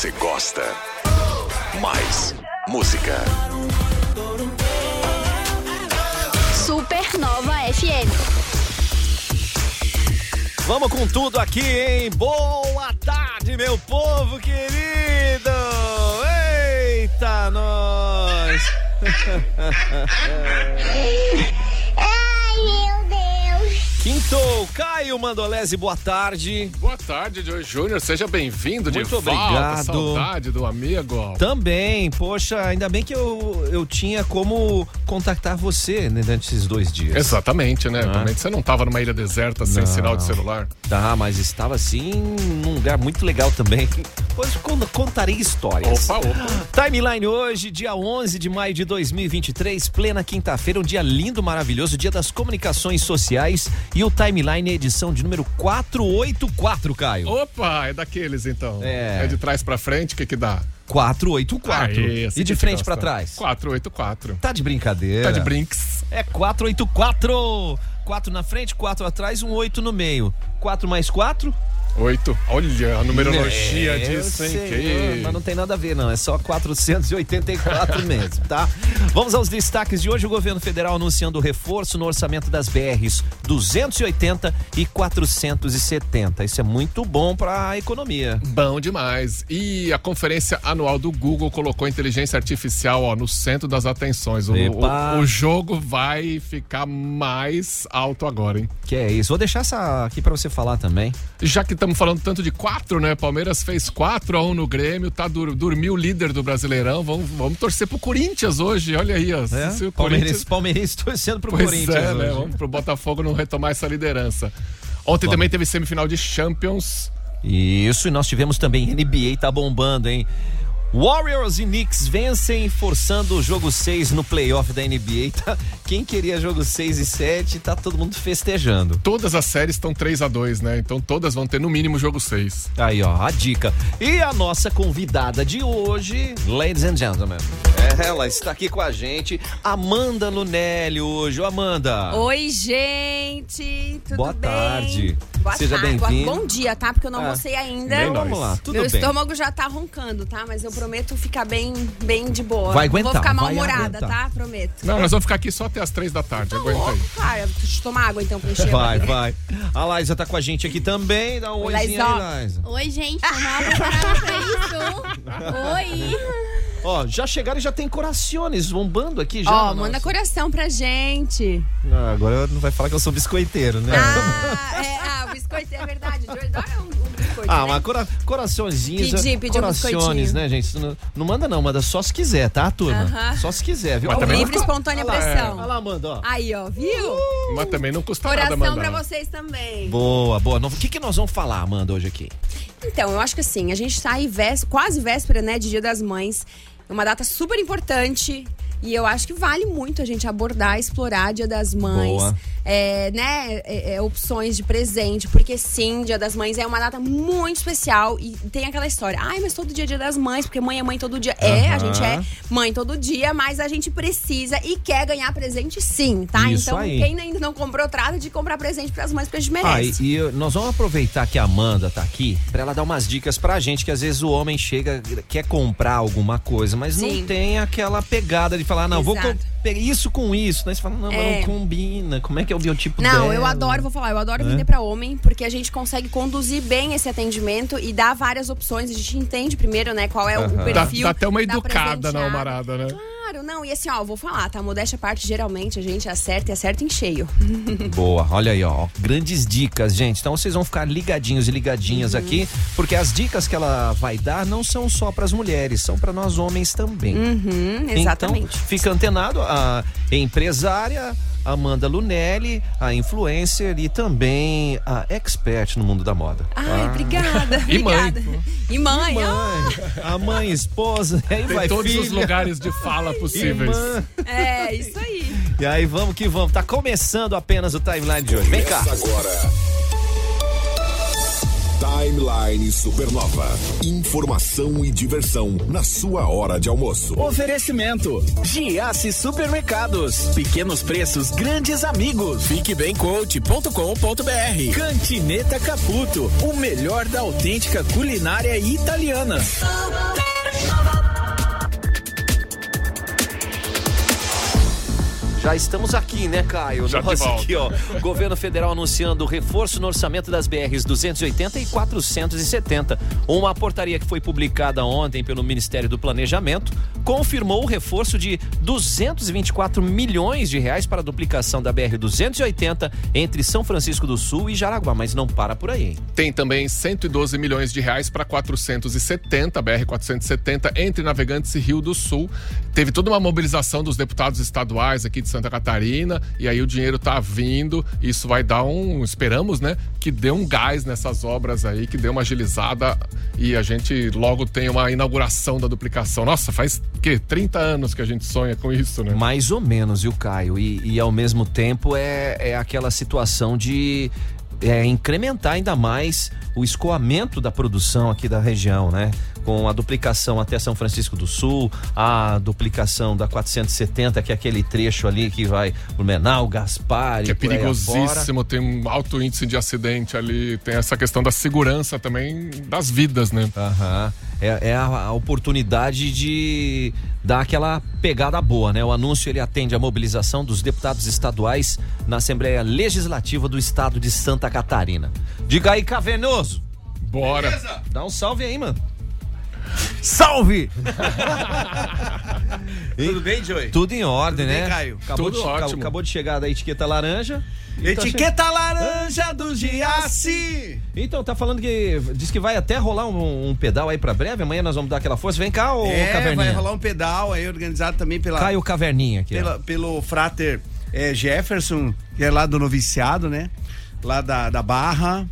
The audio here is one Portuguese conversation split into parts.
você gosta. Mais música. Supernova FM. Vamos com tudo aqui, hein? Boa tarde, meu povo querido! Eita, nós! Ai, meu Quinto, Caio Mandolese, boa tarde. Boa tarde, Joey Júnior. Seja bem-vindo de Muito volta. obrigado. Saudade do amigo. Também, poxa, ainda bem que eu, eu tinha como contactar você né, durante esses dois dias. Exatamente, né? Também você não tava numa ilha deserta sem Não. sinal de celular. Tá, mas estava assim num lugar muito legal também. Pois con- contarei histórias. Opa, opa. Timeline hoje, dia 11 de maio de 2023, plena quinta-feira, um dia lindo, maravilhoso, dia das comunicações sociais e o Timeline é edição de número 484, Caio. Opa, é daqueles então. É. de trás pra frente, o que que dá? 484. Aê, assim e de frente pra trás? 484. Tá de brincadeira. Tá de brinks. É 484. 4 na frente, 4 atrás, um 8 no meio. 4 mais 4? 8. Olha a numerologia É, eu disso, hein? sei, Que- Mas não tem nada a ver, não. É só 484 mesmo, tá? Vamos aos destaques de hoje. O governo federal anunciando reforço no orçamento das BRs 280 e 470. Isso é muito bom para a economia. Bom demais. E a conferência anual do Google colocou inteligência artificial ó, no centro das atenções. O, o- o jogo vai ficar mais alto agora, hein? Que é isso. Vou deixar essa aqui para você falar também. Já que estamos falando tanto de quatro, né? Palmeiras fez 4 a 1 no Grêmio, tá dur, dormiu o líder do Brasileirão. Vamos, vamos torcer pro Corinthians hoje. Olha aí, ó. É? Se o Palmeirense, Palmeirense torcendo pro Pois Corinthians. é, né? Vamos pro Botafogo não retomar essa liderança. Ontem Vamos. também teve semifinal de Champions. Isso, e nós tivemos também NBA, tá bombando, hein? Warriors e Knicks vencem, forçando o jogo 6 no playoff da NBA. Tá? Quem queria jogo 6 e 7, tá todo mundo festejando. Todas as séries estão 3 a 2 né? Então todas vão ter no mínimo jogo 6. Aí, ó, a dica. E a nossa convidada de hoje, ladies and gentlemen. É, ela está aqui com a gente, Amanda Lunelli hoje. Ô, Amanda. Oi, gente! Tudo Boa bem? tarde. Boa Seja tarde. bem-vindo. Bom dia, tá? Porque eu não Ah, almocei ainda. bem Vamos lá, tudo Meu bem. estômago já tá roncando, tá? Mas eu prometo ficar bem, bem de boa. Vai Não aguentar, Vou ficar mal-humorada, tá? Prometo. Não, nós vamos ficar aqui só até as 3 da tarde. Tá Aguenta aí. louco, cara. Deixa eu tomar água então pra encher. Vai, vai. A Liza tá com a gente aqui também. Dá um Oi, oizinho aí, Liza. Oi, gente, mal preparada pra isso. Oi. Ó, já chegaram e já tem corações bombando aqui já. Ó, manda nossa- coração pra gente. Ah, agora não vai falar que eu sou biscoiteiro, né? Ah, é, ah, o biscoito é verdade. O Joey adora um, um biscoito, Ah, né? mas cora coraçõezinhos. Pedi, pedi um corações, biscoitinho. né, gente? Não, não manda não, manda só se quiser, tá, turma? Aham. Só se quiser, viu? Mas. Livre, espontânea Olha lá, pressão. Olha lá, Amanda, ó. Aí, ó, viu? Mas também não custa nada Coração mandar. pra vocês também. Boa, boa. Não- O que, que nós vamos falar, Amanda, hoje aqui? Então, eu acho que assim, a gente tá aí quase véspera, né, de Dia das Mães. É uma data super importante. E eu acho que vale muito a gente abordar, explorar Dia das Mães. É, né, é, é, opções de presente. Porque sim, Dia das Mães é uma data muito especial. E tem aquela história. Ai, mas todo dia é Dia das Mães, porque mãe é mãe todo dia. É, a gente é mãe todo dia, mas a gente precisa e quer ganhar presente sim, tá? Isso então, aí. quem ainda não comprou, trata de comprar presente pras mães, porque a gente Ah, merece. e, e eu- nós vamos aproveitar que a Amanda tá aqui pra ela dar umas dicas pra gente, que às vezes o homem chega, quer comprar alguma coisa, mas não Sim. tem aquela pegada de falar, não, vou Exato. pegar isso com isso. Né? Você fala, não, mas É. não combina. Como é que é o biotipo Não, dela? eu adoro, vou falar, eu adoro vender pra homem, porque a gente consegue conduzir bem esse atendimento e dar várias opções. A gente entende primeiro, né, qual é o Aham. Dá, perfil. dá até uma da educada na almarada, né? Claro, não, e assim, ó, vou falar, tá? Modéstia à parte, geralmente a gente acerta e acerta em cheio. Boa, olha aí, ó. Grandes dicas, gente. Então vocês vão ficar ligadinhos e ligadinhas Uhum. aqui, porque as dicas que ela vai dar não são só pras mulheres, são pra nós homens também. Uhum, exatamente. Então, fica antenado a empresária Amanda Lunelli, a influencer e também a expert no mundo da moda. Ai, obrigada. E mãe. obrigada. E mãe, ó. Mãe, a mãe, esposa, aí Tem vai todos os filha, lugares de fala possíveis. É, isso aí. E aí vamos que vamos. Tá começando apenas o timeline de hoje. Vem cá. Agora. Timeline Supernova. Informação e diversão na sua hora de almoço. Oferecimento: Giasse Supermercados. Pequenos preços, grandes amigos. FiqueBemCoach.com.br. Cantineta Caputo. O melhor da autêntica culinária italiana. Já estamos aqui, né, Caio? Já Nós aqui, ó. Governo federal anunciando reforço no orçamento das BRs 280 e 470. Uma portaria que foi publicada ontem pelo Ministério do Planejamento confirmou o reforço de 224 milhões de reais para a duplicação da BR 280 entre São Francisco do Sul e Jaraguá, mas não para por aí, hein? Tem também 112 milhões de reais para 470, BR-470, entre Navegantes e Rio do Sul. Teve toda uma mobilização dos deputados estaduais aqui de Santa Catarina, e aí o dinheiro tá vindo. Isso vai dar um, esperamos, né, que dê um gás nessas obras aí, que dê uma agilizada e a gente logo tenha uma inauguração da duplicação. Nossa, faz que 30 anos que a gente sonha com isso, né? Mais ou menos, viu, Caio? E, e ao mesmo tempo é, é aquela situação de é, incrementar ainda mais o escoamento da produção aqui da região, né? Com a duplicação até São Francisco do Sul, a duplicação da 470, que é aquele trecho ali que vai Blumenau, Gaspar Que é perigosíssimo, tem um alto índice de acidente ali, tem essa questão da segurança também das vidas, né? Aham. É, é a, oportunidade de dar aquela pegada boa, né? O anúncio ele atende à mobilização dos deputados estaduais na Assembleia Legislativa do Estado de Santa Catarina. Diga aí, Cavernoso. Bora! Dá um salve aí, mano. Salve! Tudo bem, Joey? Tudo em ordem, Tudo né? bem, Caio? Acabou Tudo de, ótimo. Acabou de chegar da etiqueta laranja. Então, Etiqueta laranja do Giassi. Então, tá falando que. Diz que vai até rolar um, um pedal aí pra breve. Amanhã nós vamos dar aquela força. Vem cá, ô É, Caverninha. vai rolar um pedal aí organizado também pela, Caio Caverninha aqui. pela- pelo frater é, Jefferson, que é lá do noviciado, né? Lá da, da Barra.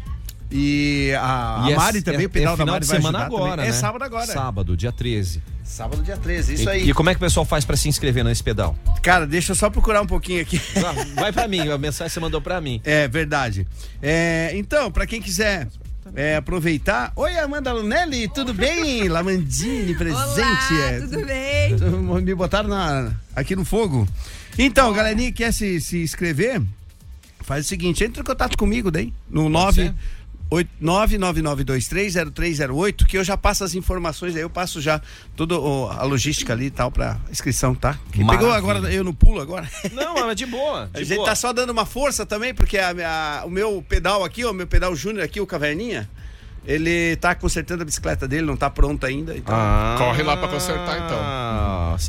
E a, E a é- Mari também, é- o pedal é da Mari de vai semana agora, também. né? É sábado agora. Sábado, dia 13. Sábado, dia 13, isso e, aí. E como é que o pessoal faz pra se inscrever nesse pedal? Cara, deixa eu só procurar um pouquinho aqui. Vai pra mim, a mensagem você mandou pra mim. É verdade. É, então, pra quem quiser é, aproveitar. Oi, Amanda Lunelli, tudo bem? Lamandini presente. Olá, é. tudo bem? Me botaram na- aqui no fogo. Então, galerinha que quer se, se inscrever, faz o seguinte, entra em contato comigo daí, no 9 999230308, que eu já passo as informações aí, eu passo já toda a logística ali e tal pra inscrição, tá? Pegou agora, eu no pulo agora. Não, mas de boa. A de gente boa. tá só dando uma força também, porque a minha- o meu pedal aqui, o meu pedal júnior aqui, o Caverninha, ele tá consertando a bicicleta dele, não tá pronto ainda. Então, Ah, Corre lá pra consertar, então.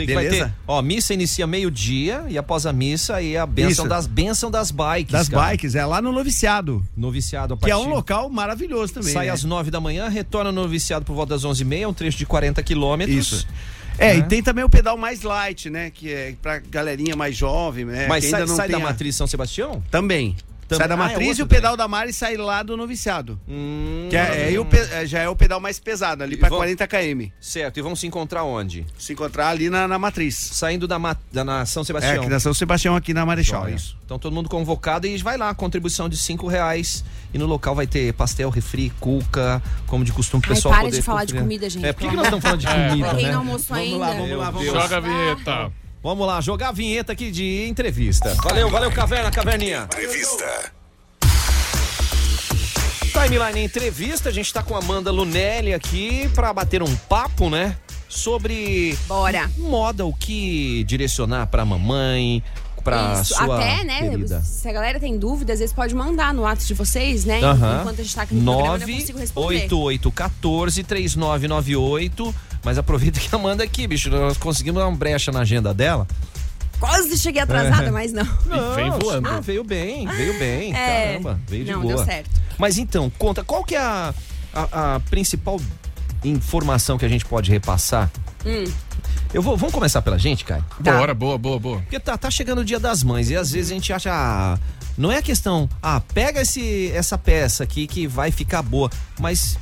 Que vai Beleza? ter. Ó, missa inicia meio-dia e após a missa aí a benção Isso. das bênção das bikes. das cara. bikes, é lá no Noviciado, Noviciado a que é partir- um local maravilhoso também. Sai né? às nove da manhã, retorna no noviciado por volta das onze e meia, um trecho de 40 quilômetros. Isso. É, e tem também o pedal mais light, né? Que é pra galerinha mais jovem, né? Mas sai, ainda não sai tem da a- matriz São Sebastião? Também. Também. Sai da Ah, é matriz e o pedal da Mari sai lá do noviciado. Hum, Que é, pe- é, já é o pedal mais pesado, ali pra vão- 40 km. Certo, e vão se encontrar onde? Se encontrar ali na, na matriz. Saindo da, ma- da na São É, Sebastião. aqui da São Sebastião, aqui na Marechal, Joia. isso. Então todo mundo convocado e vai lá, contribuição de cinco reais. E no local vai ter pastel, refri, cuca, como de costume, o Ai, pessoal para poder de falar de conferir. comida, gente, É, por que, nós estamos falando de comida, Pra quem né? não almoçou Vamos ainda. lá, vamos lá, vamos lá. Joga a vinheta. Vamos lá, jogar a vinheta aqui de entrevista. Valeu, valeu, Caverna, Caverninha. Entrevista. Timeline Entrevista, a gente tá com a Amanda Lunelli aqui pra bater um papo, né? Sobre Bora. moda, o que direcionar pra mamãe, pra Isso, sua até, né? querida. Se a galera tem dúvida, às vezes pode mandar no WhatsApp de vocês, né? Enquanto a gente tá aqui no programa, eu consigo responder. 98814 3998. Mas aproveita que a Amanda aqui, bicho. Nós conseguimos dar uma brecha na agenda dela. Quase cheguei atrasada, mas não. E vem voando. Ah, veio bem, veio bem. É. Caramba, veio de Não, boa. deu certo. Mas então, conta, qual que é a, a, a principal informação que a gente pode repassar? Hum. Eu vou, vamos começar pela gente, Kai? Tá. Bora, boa, boa, boa. Porque tá, tá chegando o dia das mães e às vezes a gente acha. ah, não é a questão, ah, pega esse, essa peça aqui que vai ficar boa, mas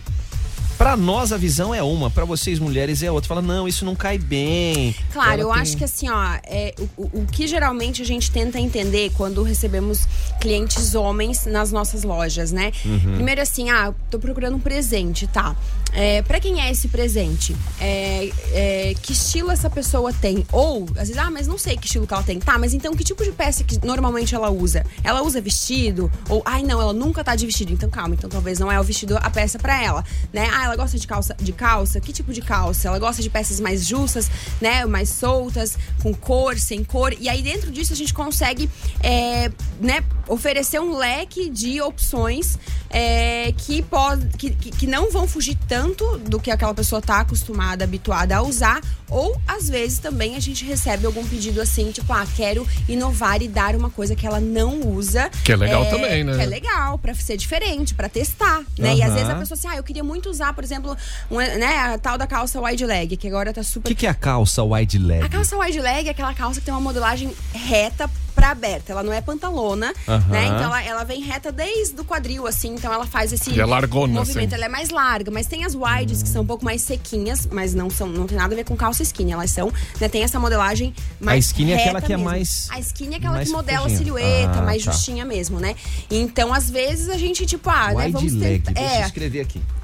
Pra nós a visão é uma, pra vocês mulheres é outra. Fala, não, isso não cai bem. Claro, Ela eu tem- acho que assim, ó, é, o, o- que geralmente a gente tenta entender quando recebemos clientes homens nas nossas lojas, né? Uhum. Primeiro assim, ah, tô procurando um presente, tá? É, para quem é esse presente? É, é, que estilo essa pessoa tem? Ou, às vezes, ah, mas não sei que estilo que ela tem. Tá, mas então que tipo de peça que normalmente ela usa? Ela usa vestido? Ou, ai, não, ela nunca tá de vestido. Então calma, então talvez não é o vestido a peça pra ela, né? Ah, ela gosta de calça, de calça? Que tipo de calça? Ela gosta de peças mais justas, né? Mais soltas, com cor, sem cor. E aí dentro disso a gente consegue, é, né? Oferecer um leque de opções é, que, pode, que, que, não vão fugir tanto do que aquela pessoa tá acostumada, habituada a usar. Ou às vezes também a gente recebe algum pedido assim, tipo, ah, quero inovar e dar uma coisa que ela não usa. Que é legal também, né? Que é legal, pra ser diferente, pra testar, né? E às vezes a pessoa assim, ah, eu queria muito usar, por exemplo, um, né, a tal da calça wide leg, que agora tá O super que, que é a calça wide leg? a calça wide leg é aquela calça que tem uma modelagem reta pra aberta. Ela não é pantalona, né? Então ela, ela vem reta desde o quadril, assim. Então ela faz esse E é largona, movimento. assim. Ela é mais larga, mas tem as wides que são um pouco mais sequinhas, mas não são, não tem nada a ver com calça skinny. Elas são, né? Tem essa modelagem mais skinny é aquela que é mesmo. mais- A skinny é aquela que modela a fechadinha. silhueta, Ah, mais tá. justinha mesmo, né? Então, às vezes, a gente, tipo, ah, né? Wide Vamos leg. tentar. Deixa eu É, escrever aqui.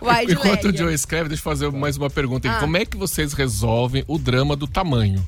Wide Enquanto leg. o Joe escreve, deixa eu fazer mais uma pergunta. aqui. Ah. Como é que vocês resolvem o drama do tamanho?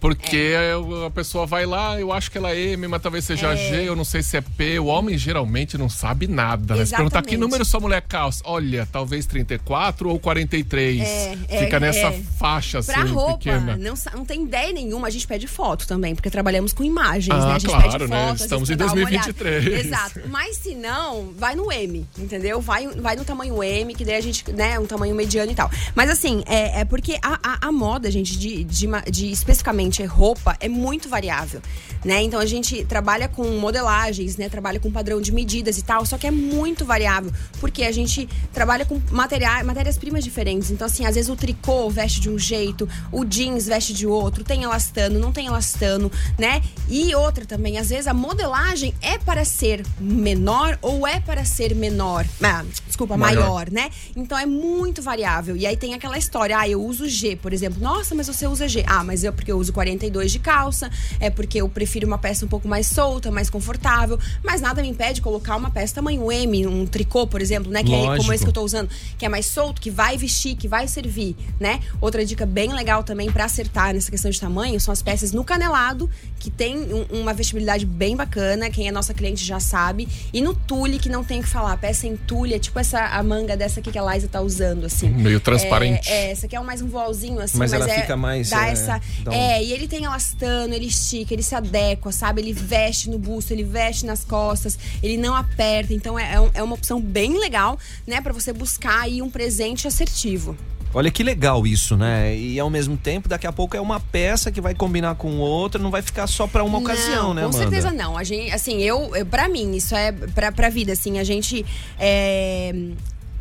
Porque É. a pessoa vai lá, eu acho que ela é M, mas talvez seja É. G, eu não sei se é P. O homem geralmente não sabe nada, né? Se perguntar que número sua mulher calça, olha, talvez 34 ou 43. É, é, Fica nessa é. faixa assim, Pra roupa, pequena. não, não tem ideia nenhuma. A gente pede foto também, porque trabalhamos com imagens, Ah, né? A gente claro, pede né? foto. às Estamos em pra dar uma olhada. 2023. Exato. Mas se não, vai no M, entendeu? Vai, vai no tamanho M, que daí a gente, né, um tamanho mediano e tal. Mas assim, é, é porque a, a, a moda, gente, de, de, de especificamente roupa, é muito variável, né? Então a gente trabalha com modelagens, né? Trabalha com padrão de medidas e tal, só que é muito variável, porque a gente trabalha com materiais, matérias-primas diferentes. Então, assim, às vezes o tricô veste de um jeito, o jeans veste de outro, tem elastano, não tem elastano, né? E outra também, às vezes a modelagem é para ser menor ou é para ser menor. Ah, desculpa, Maior. maior, né? Então é muito variável. E aí tem aquela história, ah, eu uso G, por exemplo. Nossa, mas você usa G. Ah, mas eu porque eu uso 42 de calça, é porque eu prefiro uma peça um pouco mais solta, mais confortável. Mas nada me impede de colocar uma peça tamanho M, um tricô, por exemplo, né? Que é como Lógico. esse que eu tô usando, que é mais solto, que vai vestir, que vai servir, né? Outra dica bem legal também pra acertar nessa questão de tamanho são as peças no canelado, que tem um- uma vestibilidade bem bacana. Quem é nossa cliente já sabe. E no tule, que não tem o que falar. A peça em tule é tipo essa a manga dessa aqui que a Liza tá usando, assim. Meio transparente. É, é, essa aqui é mais um voalzinho, assim, Mas mas, ela é, fica mais, Dá é, essa. dá um- É, e ele tem elastano, ele estica, ele se adequa, sabe? Ele veste no busto, ele veste nas costas, ele não aperta. Então é, é é uma opção bem legal, né, Pra você buscar aí um presente assertivo. Olha que legal isso, né? E ao mesmo tempo, daqui a pouco é uma peça que vai combinar com outra, não vai ficar só pra uma ocasião, não, né, Com Amanda? certeza não. A gente, assim, eu, eu para mim, isso é pra, pra vida, assim, a gente é,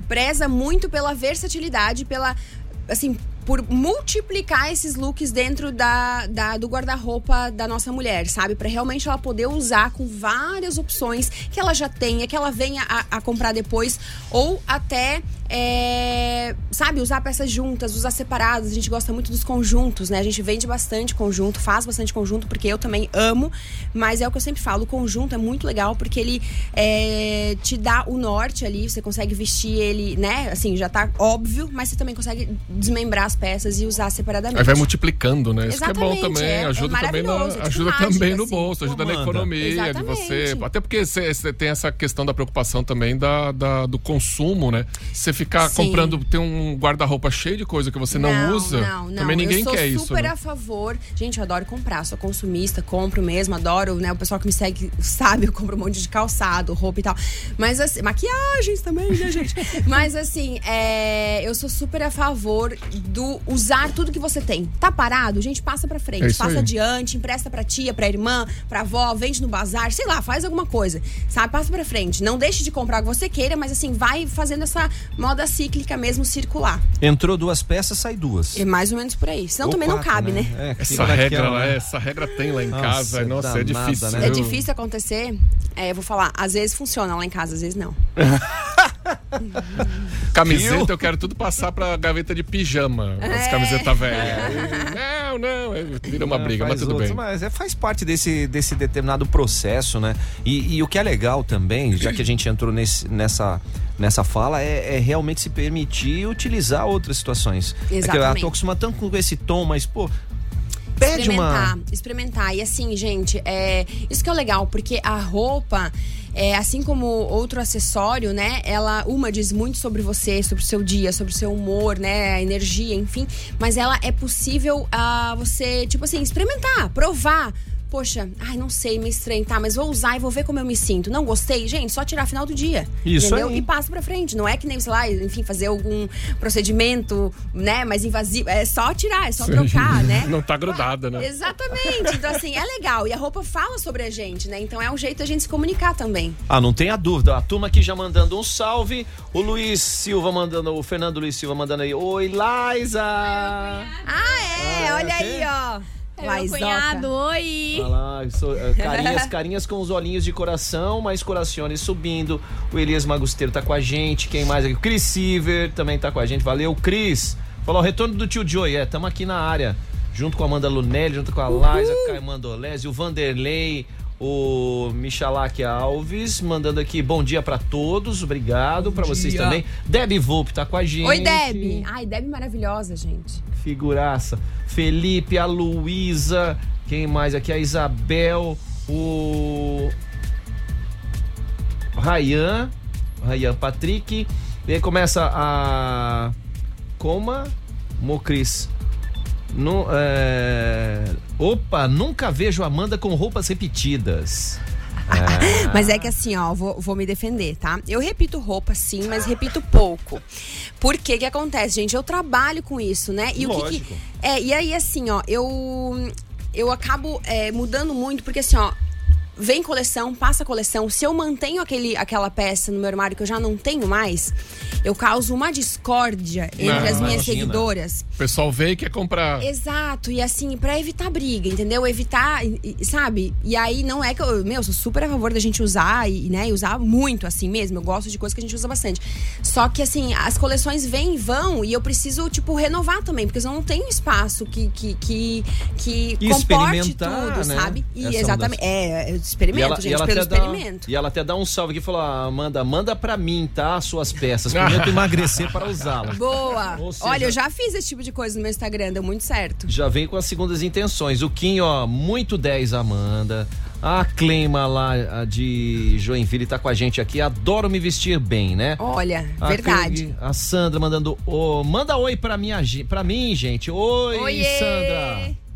preza muito pela versatilidade, pela assim, por multiplicar esses looks dentro da, da- do guarda-roupa da nossa mulher, sabe? Pra realmente ela poder usar com várias opções que ela já tenha, que ela venha a, a comprar depois, ou até, é, sabe, usar peças juntas, usar separadas. A gente gosta muito dos conjuntos, né? A gente vende bastante conjunto, faz bastante conjunto, porque eu também amo, mas é o que eu sempre falo, o conjunto é muito legal, porque ele é, te dá o norte ali, você consegue vestir ele, né? Assim, já tá óbvio, mas você também consegue desmembrar as peças e usar separadamente. Aí vai multiplicando, né? Isso que é bom Exatamente, também. é- é ajuda também, na, é ajuda mágica, também no assim. bolso, ajuda na economia de Exatamente. você. Até porque você tem essa questão da preocupação também da, da- do consumo, né? Você ficar Sim. comprando, ter um guarda-roupa cheio de coisa que você não, usa, Não, não. também ninguém eu sou quer isso. super né? a favor. Gente, eu adoro comprar, sou consumista, compro mesmo, adoro, né? O pessoal que me segue sabe, eu compro um monte de calçado, roupa e tal. Mas assim, maquiagens também, né, gente? Mas assim, é, eu sou super a favor do usar tudo que você tem. Tá parado? Gente, passa pra frente, É passa aí. adiante, empresta pra tia, pra irmã, pra avó, vende no bazar, sei lá, faz alguma coisa, sabe? Passa pra frente. Não deixe de comprar o que você queira, mas assim, vai fazendo essa moda cíclica mesmo circular. Entrou duas peças, sai duas. É mais ou menos por aí. Senão Ou também não quatro, cabe, né? É, Essa regra, lá, né? essa regra tem lá em Nossa, casa. Nossa, é danada, difícil. né? É difícil acontecer. É, eu vou falar, às vezes funciona lá em casa, às vezes não. Camiseta, eu quero tudo passar pra gaveta de pijama. As camisetas velhas. Não, não, é, vira uma briga, mas Faz tudo outros, bem. Mas é, faz parte desse, desse determinado processo, né? E, e o que é legal também, já que a gente entrou nesse, nessa, nessa fala, é, é realmente se permitir utilizar outras situações. É que eu Exatamente. tô acostumado tanto com esse tom, mas, pô, pede experimentar, uma. experimentar. E assim, gente, é, isso que é legal, porque a roupa, é, assim como outro acessório, né? Ela, uma diz muito sobre você, sobre o seu dia, sobre o seu humor, né? A energia, enfim. Mas ela é possível ah, você, tipo assim, experimentar, provar. Poxa, ai, não sei, meio estranho, tá? Mas vou usar e vou ver como eu me sinto. Não gostei? Gente, só tirar final do dia. Isso entendeu? aí. E passa pra frente. Não é que nem, sei lá, enfim, fazer algum procedimento, né, mais invasivo. É só tirar, é só trocar, né? Não tá grudada, né? Exatamente. Então, assim, é legal. E a roupa fala sobre a gente, né? Então é um jeito da gente se comunicar também. Ah, não tenha dúvida. A turma aqui já mandando um salve. O Luiz Silva mandando, o Fernando Luiz Silva mandando aí. Oi, Liza! Ah, é? Ah, Olha quê? aí, ó. É meu cunhado, oi. Olha lá, eh, carinhas, carinhas com os olhinhos de coração, mais corações subindo. O Elias Magusteiro tá com a gente. Quem mais aqui? O Cris Silver também tá com a gente. Valeu, Cris. Falou, retorno do tio Joey. É, tamo aqui na área. Junto com a Amanda Lunelli, junto com a Liza, Caio Mandolese, o Vanderlei, o Michalak Alves, mandando aqui bom dia pra todos. Obrigado pra vocês dia. também. Deb Volpe tá com a gente. Oi, Deb. Ai, Deb maravilhosa, gente. Figuraça. Felipe, a Luísa, quem mais aqui? A Isabel, o Rayan, Rayan Patrick. E aí começa a Coma Mocris. No, é... Opa, nunca vejo Amanda com roupas repetidas. Mas é que assim, ó, vou, vou me defender, tá? Eu repito roupa, sim, mas repito pouco. Por que que acontece, gente? Eu trabalho com isso, né? E o que que. Lógico. É, e aí, assim, ó, eu. Eu acabo é, mudando muito, porque assim, ó. Vem coleção, passa coleção. Se eu mantenho aquele, aquela peça no meu armário que eu já não tenho mais, eu causo uma discórdia entre Não, as minhas imagina. seguidoras. O pessoal vem e quer comprar. Exato, e assim, pra evitar briga, entendeu? Evitar, sabe? E aí não é que eu, meu, sou super a favor da gente usar e, né, usar muito assim mesmo. Eu gosto de coisas que a gente usa bastante. Só que assim, as coleções vêm e vão e eu preciso, tipo, renovar também, porque eu não tenho espaço que que que, que comporte tudo, né? sabe? E Essa exatamente, é, experimento, gente, pelo até dá, experimento. e ela até dá um salve aqui e falou: ah, Amanda, manda pra mim, tá? Suas peças. Prometo emagrecer para usá-las. Boa. Seja- Olha, eu já fiz esse tipo de coisa no meu Instagram, deu muito certo. Já vem com as segundas intenções. O Kim, ó, muito 10, Amanda. A Cleima lá de Joinville tá com a gente aqui. Adoro me vestir bem, né? Olha, A verdade. A Sandra mandando. ô, manda oi pra, minha, pra mim, gente. Oi, Oiê! Sandra.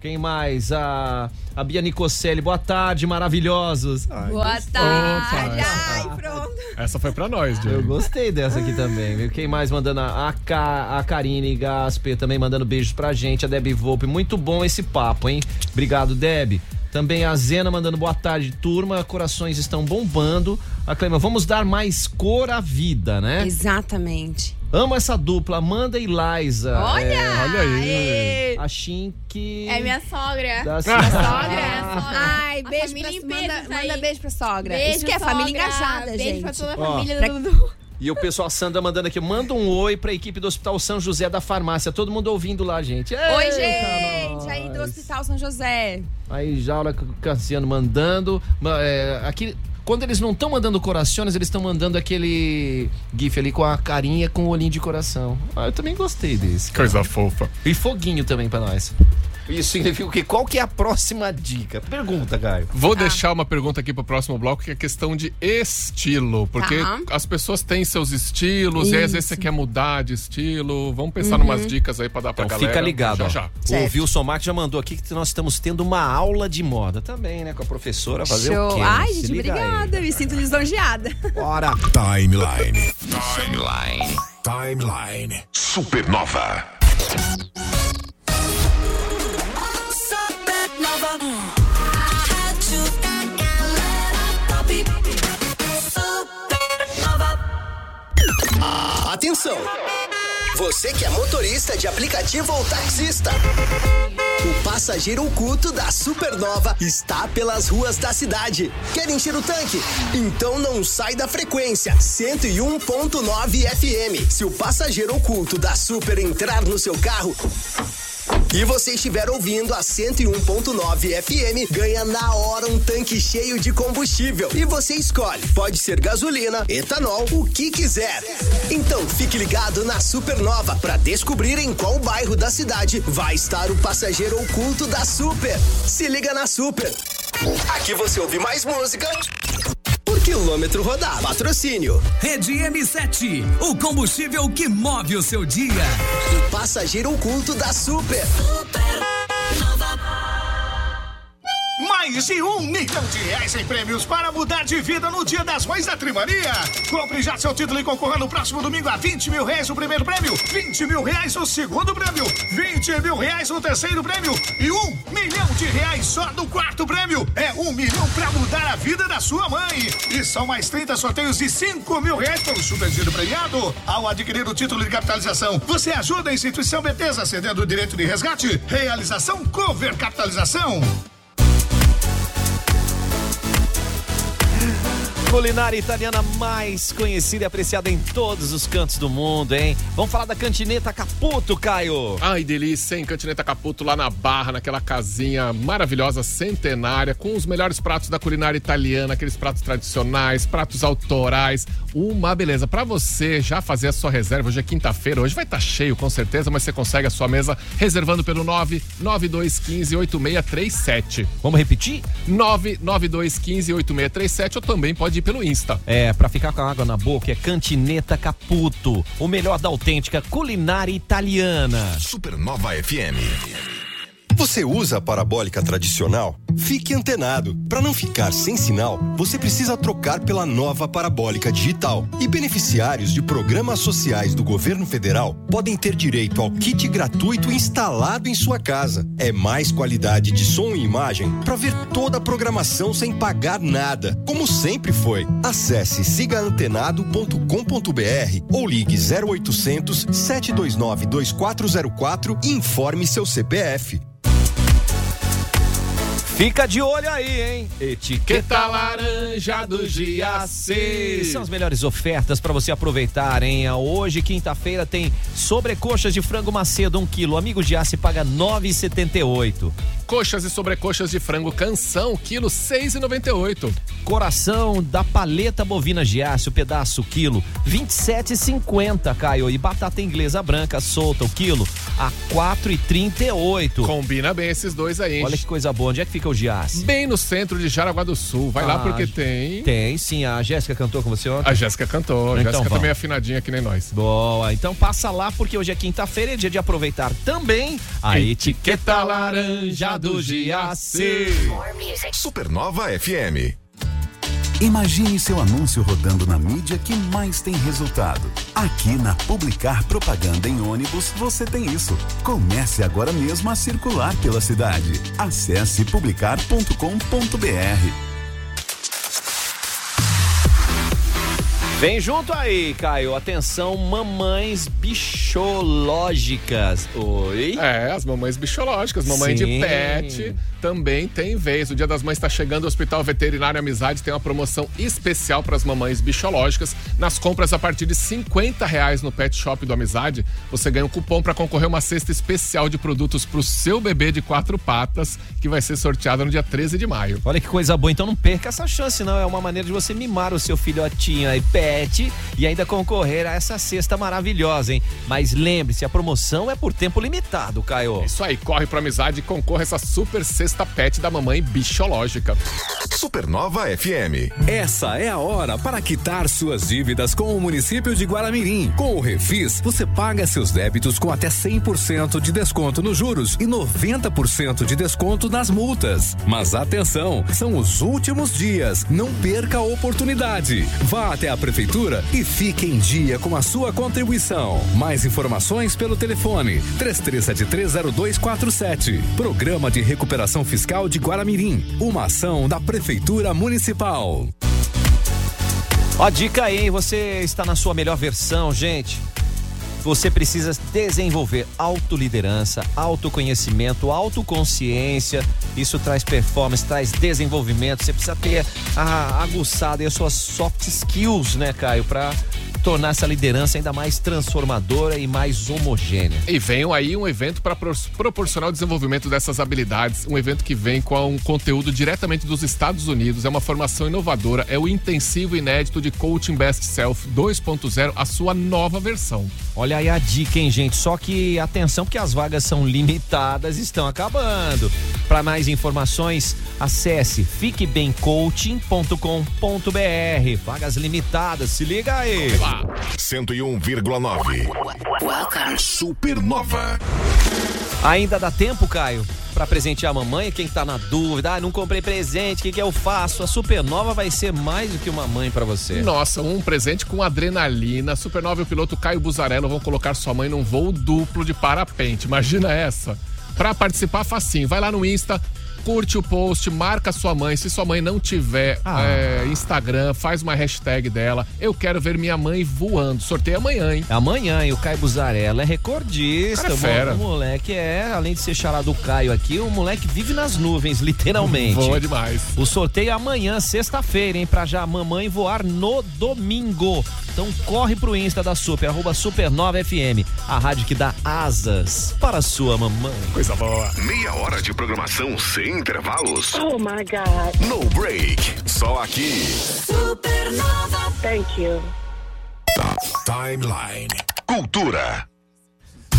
Quem mais? A, a Bia Nicocelli. Boa tarde, maravilhosos. Ai, Boa gostei. tarde. Opa, Ai, pronto. Essa foi pra nós, Eu Diego. gostei dessa aqui também, viu? Quem mais mandando? A, a, Ka- a Karine Gasper também mandando beijos pra gente. A Deb Volpe. Muito bom esse papo, hein? Obrigado, Deb. Também a Zena mandando boa tarde, turma. Corações estão bombando. A Clema, vamos dar mais cor à vida, né? Exatamente. Amo essa dupla, Amanda e Liza. Olha! É, olha aí. A Chink. É minha sogra. da Minha sogra, minha sogra. Ai, A beijo família pra, manda, manda beijo pra sogra. Beijo, Isso que é família engajada, Beijo gente. pra toda a Ó. família Pra- do Dudu. E o pessoal Sandra mandando aqui, manda um oi pra equipe do Hospital São José da Farmácia. Todo mundo ouvindo lá, gente. Oi, Eita, gente! nós. Aí do Hospital São José. Aí Jaula Cassiano mandando. Ma- é, aqui, quando eles não estão mandando corações, eles estão mandando aquele GIF ali com a carinha com o olhinho de coração. Ah, eu também gostei desse. cara. Coisa fofa. E foguinho também pra nós. Isso significa o quê? Qual que é a próxima dica? Pergunta, Caio. Vou deixar uma pergunta aqui pro próximo bloco, que é questão de estilo. Porque Tá. as pessoas têm seus estilos, e aí às vezes Isso. você quer mudar de estilo. Vamos pensar numas dicas aí pra dar pra Então galera. fica ligado, Já ó. já. O. Wilson Marques já mandou aqui que nós estamos tendo uma aula de moda também, né? Com a professora fazer o Show. quê? Ai, gente, liga aí. obrigada. Me sinto lisonjeada. Bora! Timeline. Timeline. Timeline. Supernova. Atenção! Você que é motorista de aplicativo ou taxista. O passageiro oculto da Supernova está pelas ruas da cidade. Quer encher o tanque? Então não sai da frequência 101.9 FM. Se o passageiro oculto da Super entrar no seu carro, e você estiver ouvindo a 101.9 FM, ganha na hora um tanque cheio de combustível. E você escolhe, pode ser gasolina, etanol, o que quiser. Então fique ligado na Supernova para descobrir em qual bairro da cidade vai estar o passageiro oculto da Super. Se liga na Super. Aqui você ouve mais música quilômetro rodado. Patrocínio. Rede M7, o combustível que move o seu dia. O passageiro oculto da Super. Mais de um milhão de reais em prêmios para mudar de vida no Dia das Mães da Trimania. Compre já seu título e concorra no próximo domingo a 20 mil reais o primeiro prêmio, 20 mil reais o segundo prêmio, 20 mil reais o terceiro prêmio e um milhão de reais só do quarto prêmio. É um milhão para mudar a vida da sua mãe. E são mais 30 sorteios de 5 mil reais pelo supergiro premiado. Ao adquirir o título de capitalização, você ajuda a instituição Betesa cedendo o direito de resgate. Realização Cover Capitalização. Culinária italiana mais conhecida e apreciada em todos os cantos do mundo, hein? Vamos falar da Cantineta Caputo, Caio. Ai, delícia, hein? Cantineta Caputo lá na Barra, naquela casinha maravilhosa, centenária, com os melhores pratos da culinária italiana, aqueles pratos tradicionais, pratos autorais. Uma beleza. Para você já fazer a sua reserva, hoje é quinta-feira, hoje vai estar tá cheio com certeza, mas você consegue a sua mesa reservando pelo 99215 8637. Vamos repetir? 99215 8637 ou também pode ir pelo Insta. É, pra ficar com a água na boca é Cantineta Caputo, o melhor da autêntica culinária italiana. Supernova FM. Você usa a parabólica tradicional? Fique antenado. Para não ficar sem sinal, você precisa trocar pela nova parabólica digital. E beneficiários de programas sociais do governo federal podem ter direito ao kit gratuito instalado em sua casa. É mais qualidade de som e imagem para ver toda a programação sem pagar nada, como sempre foi. Acesse sigaantenado.com.br ou ligue 0800 729 2404 e informe seu CPF. Fica de olho aí, hein? Etiqueta laranja do Giaci. São as melhores ofertas para você aproveitar, hein? Hoje, quinta-feira, tem sobrecoxas de frango macedo, 1 um quilo. Amigo Giaci paga 9,78. Coxas e sobrecoxas de frango canção, quilo 6,98. Coração da paleta bovina Giaci, o pedaço, quilo 27,50, Caio. E batata inglesa branca solta, o quilo a 4,38. Combina bem esses dois aí, hein? Olha que coisa boa. Onde é que fica o Giaci? Bem no centro de Jaraguá do Sul. Vai ah, lá porque tem. Tem, sim. A Jéssica cantou com você ontem? A Jéssica cantou. A então, Jéssica também é afinadinha que nem nós. Boa. Então passa lá porque hoje é quinta-feira, é dia de aproveitar também a etiqueta laranja do Giaci. Supernova FM. Imagine seu anúncio rodando na mídia que mais tem resultado. Aqui na Publicar Propaganda em ônibus você tem isso. Comece agora mesmo a circular pela cidade. Acesse publicar.com.br. Vem junto aí, Caio. Atenção, mamães bichológicas. Oi? É, as mamães bichológicas, mamãe Sim. de pet também tem vez. O Dia das Mães está chegando, o Hospital Veterinário Amizade tem uma promoção especial para as mamães bichológicas. Nas compras a partir de 50 reais no Pet Shop do Amizade, você ganha um cupom para concorrer uma cesta especial de produtos para o seu bebê de quatro patas, que vai ser sorteada no dia 13 de maio. Olha que coisa boa, então não perca essa chance, não. É uma maneira de você mimar o seu filhotinho aí, pet, e ainda concorrer a essa cesta maravilhosa, hein? Mas lembre-se, a promoção é por tempo limitado, Caio. Isso aí, corre para Amizade e concorra a essa super cesta sexta pet da mamãe bichológica. Supernova FM. Essa é a hora para quitar suas dívidas com o município de Guaramirim. Com o Refis, você paga seus débitos com até 100% de desconto nos juros e 90% de desconto nas multas. Mas atenção, são os últimos dias. Não perca a oportunidade. Vá até a prefeitura e fique em dia com a sua contribuição. Mais informações pelo telefone 33730247. Programa de recuperação Fiscal de Guaramirim, uma ação da Prefeitura Municipal. Ó, dica aí, você está na sua melhor versão, gente. Você precisa desenvolver autoliderança, autoconhecimento, autoconsciência. Isso traz performance, traz desenvolvimento. Você precisa ter a, aguçada aí as suas soft skills, né, Caio, para tornar essa liderança ainda mais transformadora e mais homogênea. E vem aí um evento para proporcionar o desenvolvimento dessas habilidades, um evento que vem com um conteúdo diretamente dos Estados Unidos, é uma formação inovadora, é o intensivo inédito de Coaching Best Self 2.0, a sua nova versão. Olha aí a dica, hein, gente? Só que atenção, porque as vagas são limitadas, estão acabando. Para mais informações, acesse fiquebemcoaching.com.br. Vagas limitadas, se liga aí. 101,9. Supernova. Ainda dá tempo, Caio, para presentear a mamãe? Quem tá na dúvida, ah, não comprei presente, o que, que eu faço? A Supernova vai ser mais do que uma mãe para você. Nossa, um presente com adrenalina. Supernova e o piloto Caio Buzarello vão colocar sua mãe num voo duplo de parapente. Imagina essa. Para participar, facinho. Vai lá no Insta, curte o post, marca sua mãe. Se sua mãe não tiver Ah. é, Instagram, faz uma hashtag dela. Eu quero ver minha mãe voando. Sorteio amanhã, hein? Amanhã, e o Caio Buzarella é recordista. Cara é fera. O moleque é, além de ser chará do Caio aqui, o moleque vive nas nuvens, literalmente. Voa demais. O sorteio é amanhã, sexta-feira, hein? Pra já a mamãe voar no domingo. Então corre pro Insta da Super, arroba Supernova FM, a rádio que dá asas para a sua mamãe. Coisa boa. Meia hora de programação sem intervalos. Oh my God. No break. Só aqui. Supernova. Thank you. Timeline. Cultura.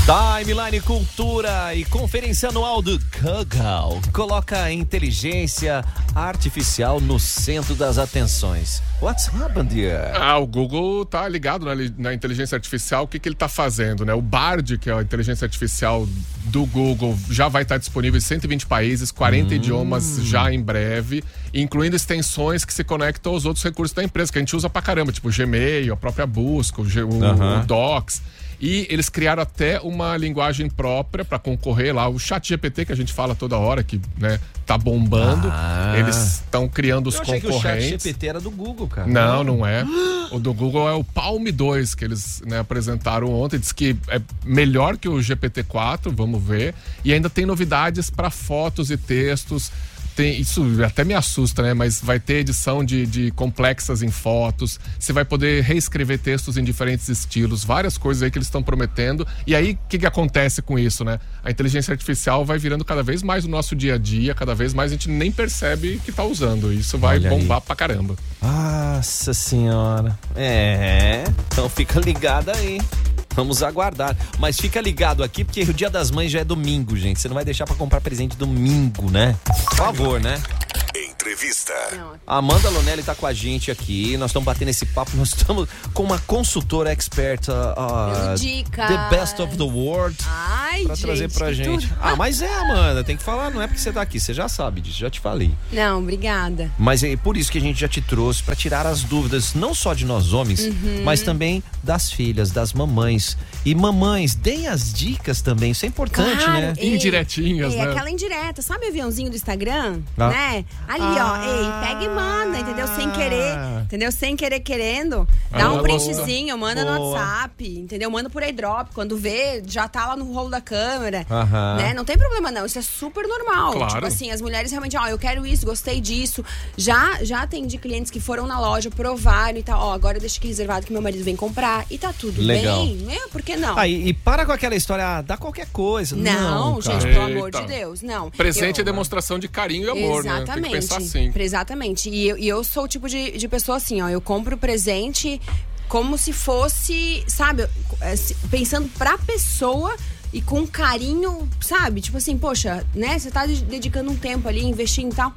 Timeline Cultura e conferência anual do Google coloca a inteligência artificial no centro das atenções. What's happened here? Ah, o Google tá ligado na, na inteligência artificial. O que, que ele tá fazendo, né? O Bard, que é a inteligência artificial do Google, já vai estar disponível em 120 países, 40 idiomas já em breve, incluindo extensões que se conectam aos outros recursos da empresa, que a gente usa pra caramba, tipo Gmail, a própria busca, o, G- o- Aham. o Docs. E eles criaram até uma linguagem própria para concorrer lá, o Chat GPT que a gente fala toda hora, que né, tá bombando. Ah. Eles estão criando os Eu achei que o chat concorrentes. GPT era do Google, cara. Não, não é. O do Google é o Palm 2 que eles né, apresentaram ontem. Diz que é melhor que o GPT-4, vamos ver. E ainda tem novidades para fotos e textos. Tem, isso até me assusta, né? Mas vai ter edição de, de complexas em fotos. Você vai poder reescrever textos em diferentes estilos, várias coisas aí que eles estão prometendo. E aí, o que, que acontece com isso, né? A inteligência artificial vai virando cada vez mais o nosso dia a dia, cada vez mais a gente nem percebe que tá usando. Isso vai Olha aí. bombar pra caramba. Nossa senhora. É, então fica ligado aí. Vamos aguardar. Mas fica ligado aqui, porque o Dia das Mães já é domingo, gente. Você não vai deixar pra comprar presente domingo, né? Por favor, né? Entrevista. A Amanda Lonelli tá com a gente aqui. Nós estamos batendo esse papo. Nós estamos com uma consultora expert. uh, Dando dicas. The best of the world. Ai, Pra gente, trazer pra gente. tudo. Ah, mas é, Amanda, tem que falar, não é porque você tá aqui, você já sabe disso, já te falei. Não, obrigada. Mas é por isso que a gente já te trouxe pra tirar as dúvidas, não só de nós homens, Uhum. mas também das filhas, das mamães. E mamães, deem as dicas também, isso é importante, Claro, né? ei, Indiretinhas, ei, né? Aquela indireta, sabe o aviãozinho do Instagram? Ah. Né? Ali, ó, ei, pega e manda, entendeu? Sem Ah. querer, entendeu? Sem querer querendo. Dá Ah, um printzinho, manda no Boa. WhatsApp, entendeu? Manda por airdrop. Quando vê, já tá lá no rolo da câmera. Aham. Né? Não tem problema, não. Isso é super normal. Claro. Tipo assim, as mulheres realmente, ó, eu quero isso, gostei disso. Já, já atendi clientes que foram na loja, provaram e tal. Ó, agora deixa aqui reservado que meu marido vem comprar. E tá tudo Legal. bem. É, por que não? Ah, e, e para com aquela história, ah, dá qualquer coisa. Não, Não, gente, cara. pelo amor de Eita. Deus, não. Presente Eu- é demonstração de carinho e amor, né? Tem que Exatamente. pensar assim. Exatamente. E eu, e eu sou o tipo de, de pessoa assim, ó. Eu compro presente como se fosse, sabe, é, pensando pra pessoa e com carinho, sabe? Tipo assim, poxa, né? Você tá de- dedicando um tempo ali, investindo e tal.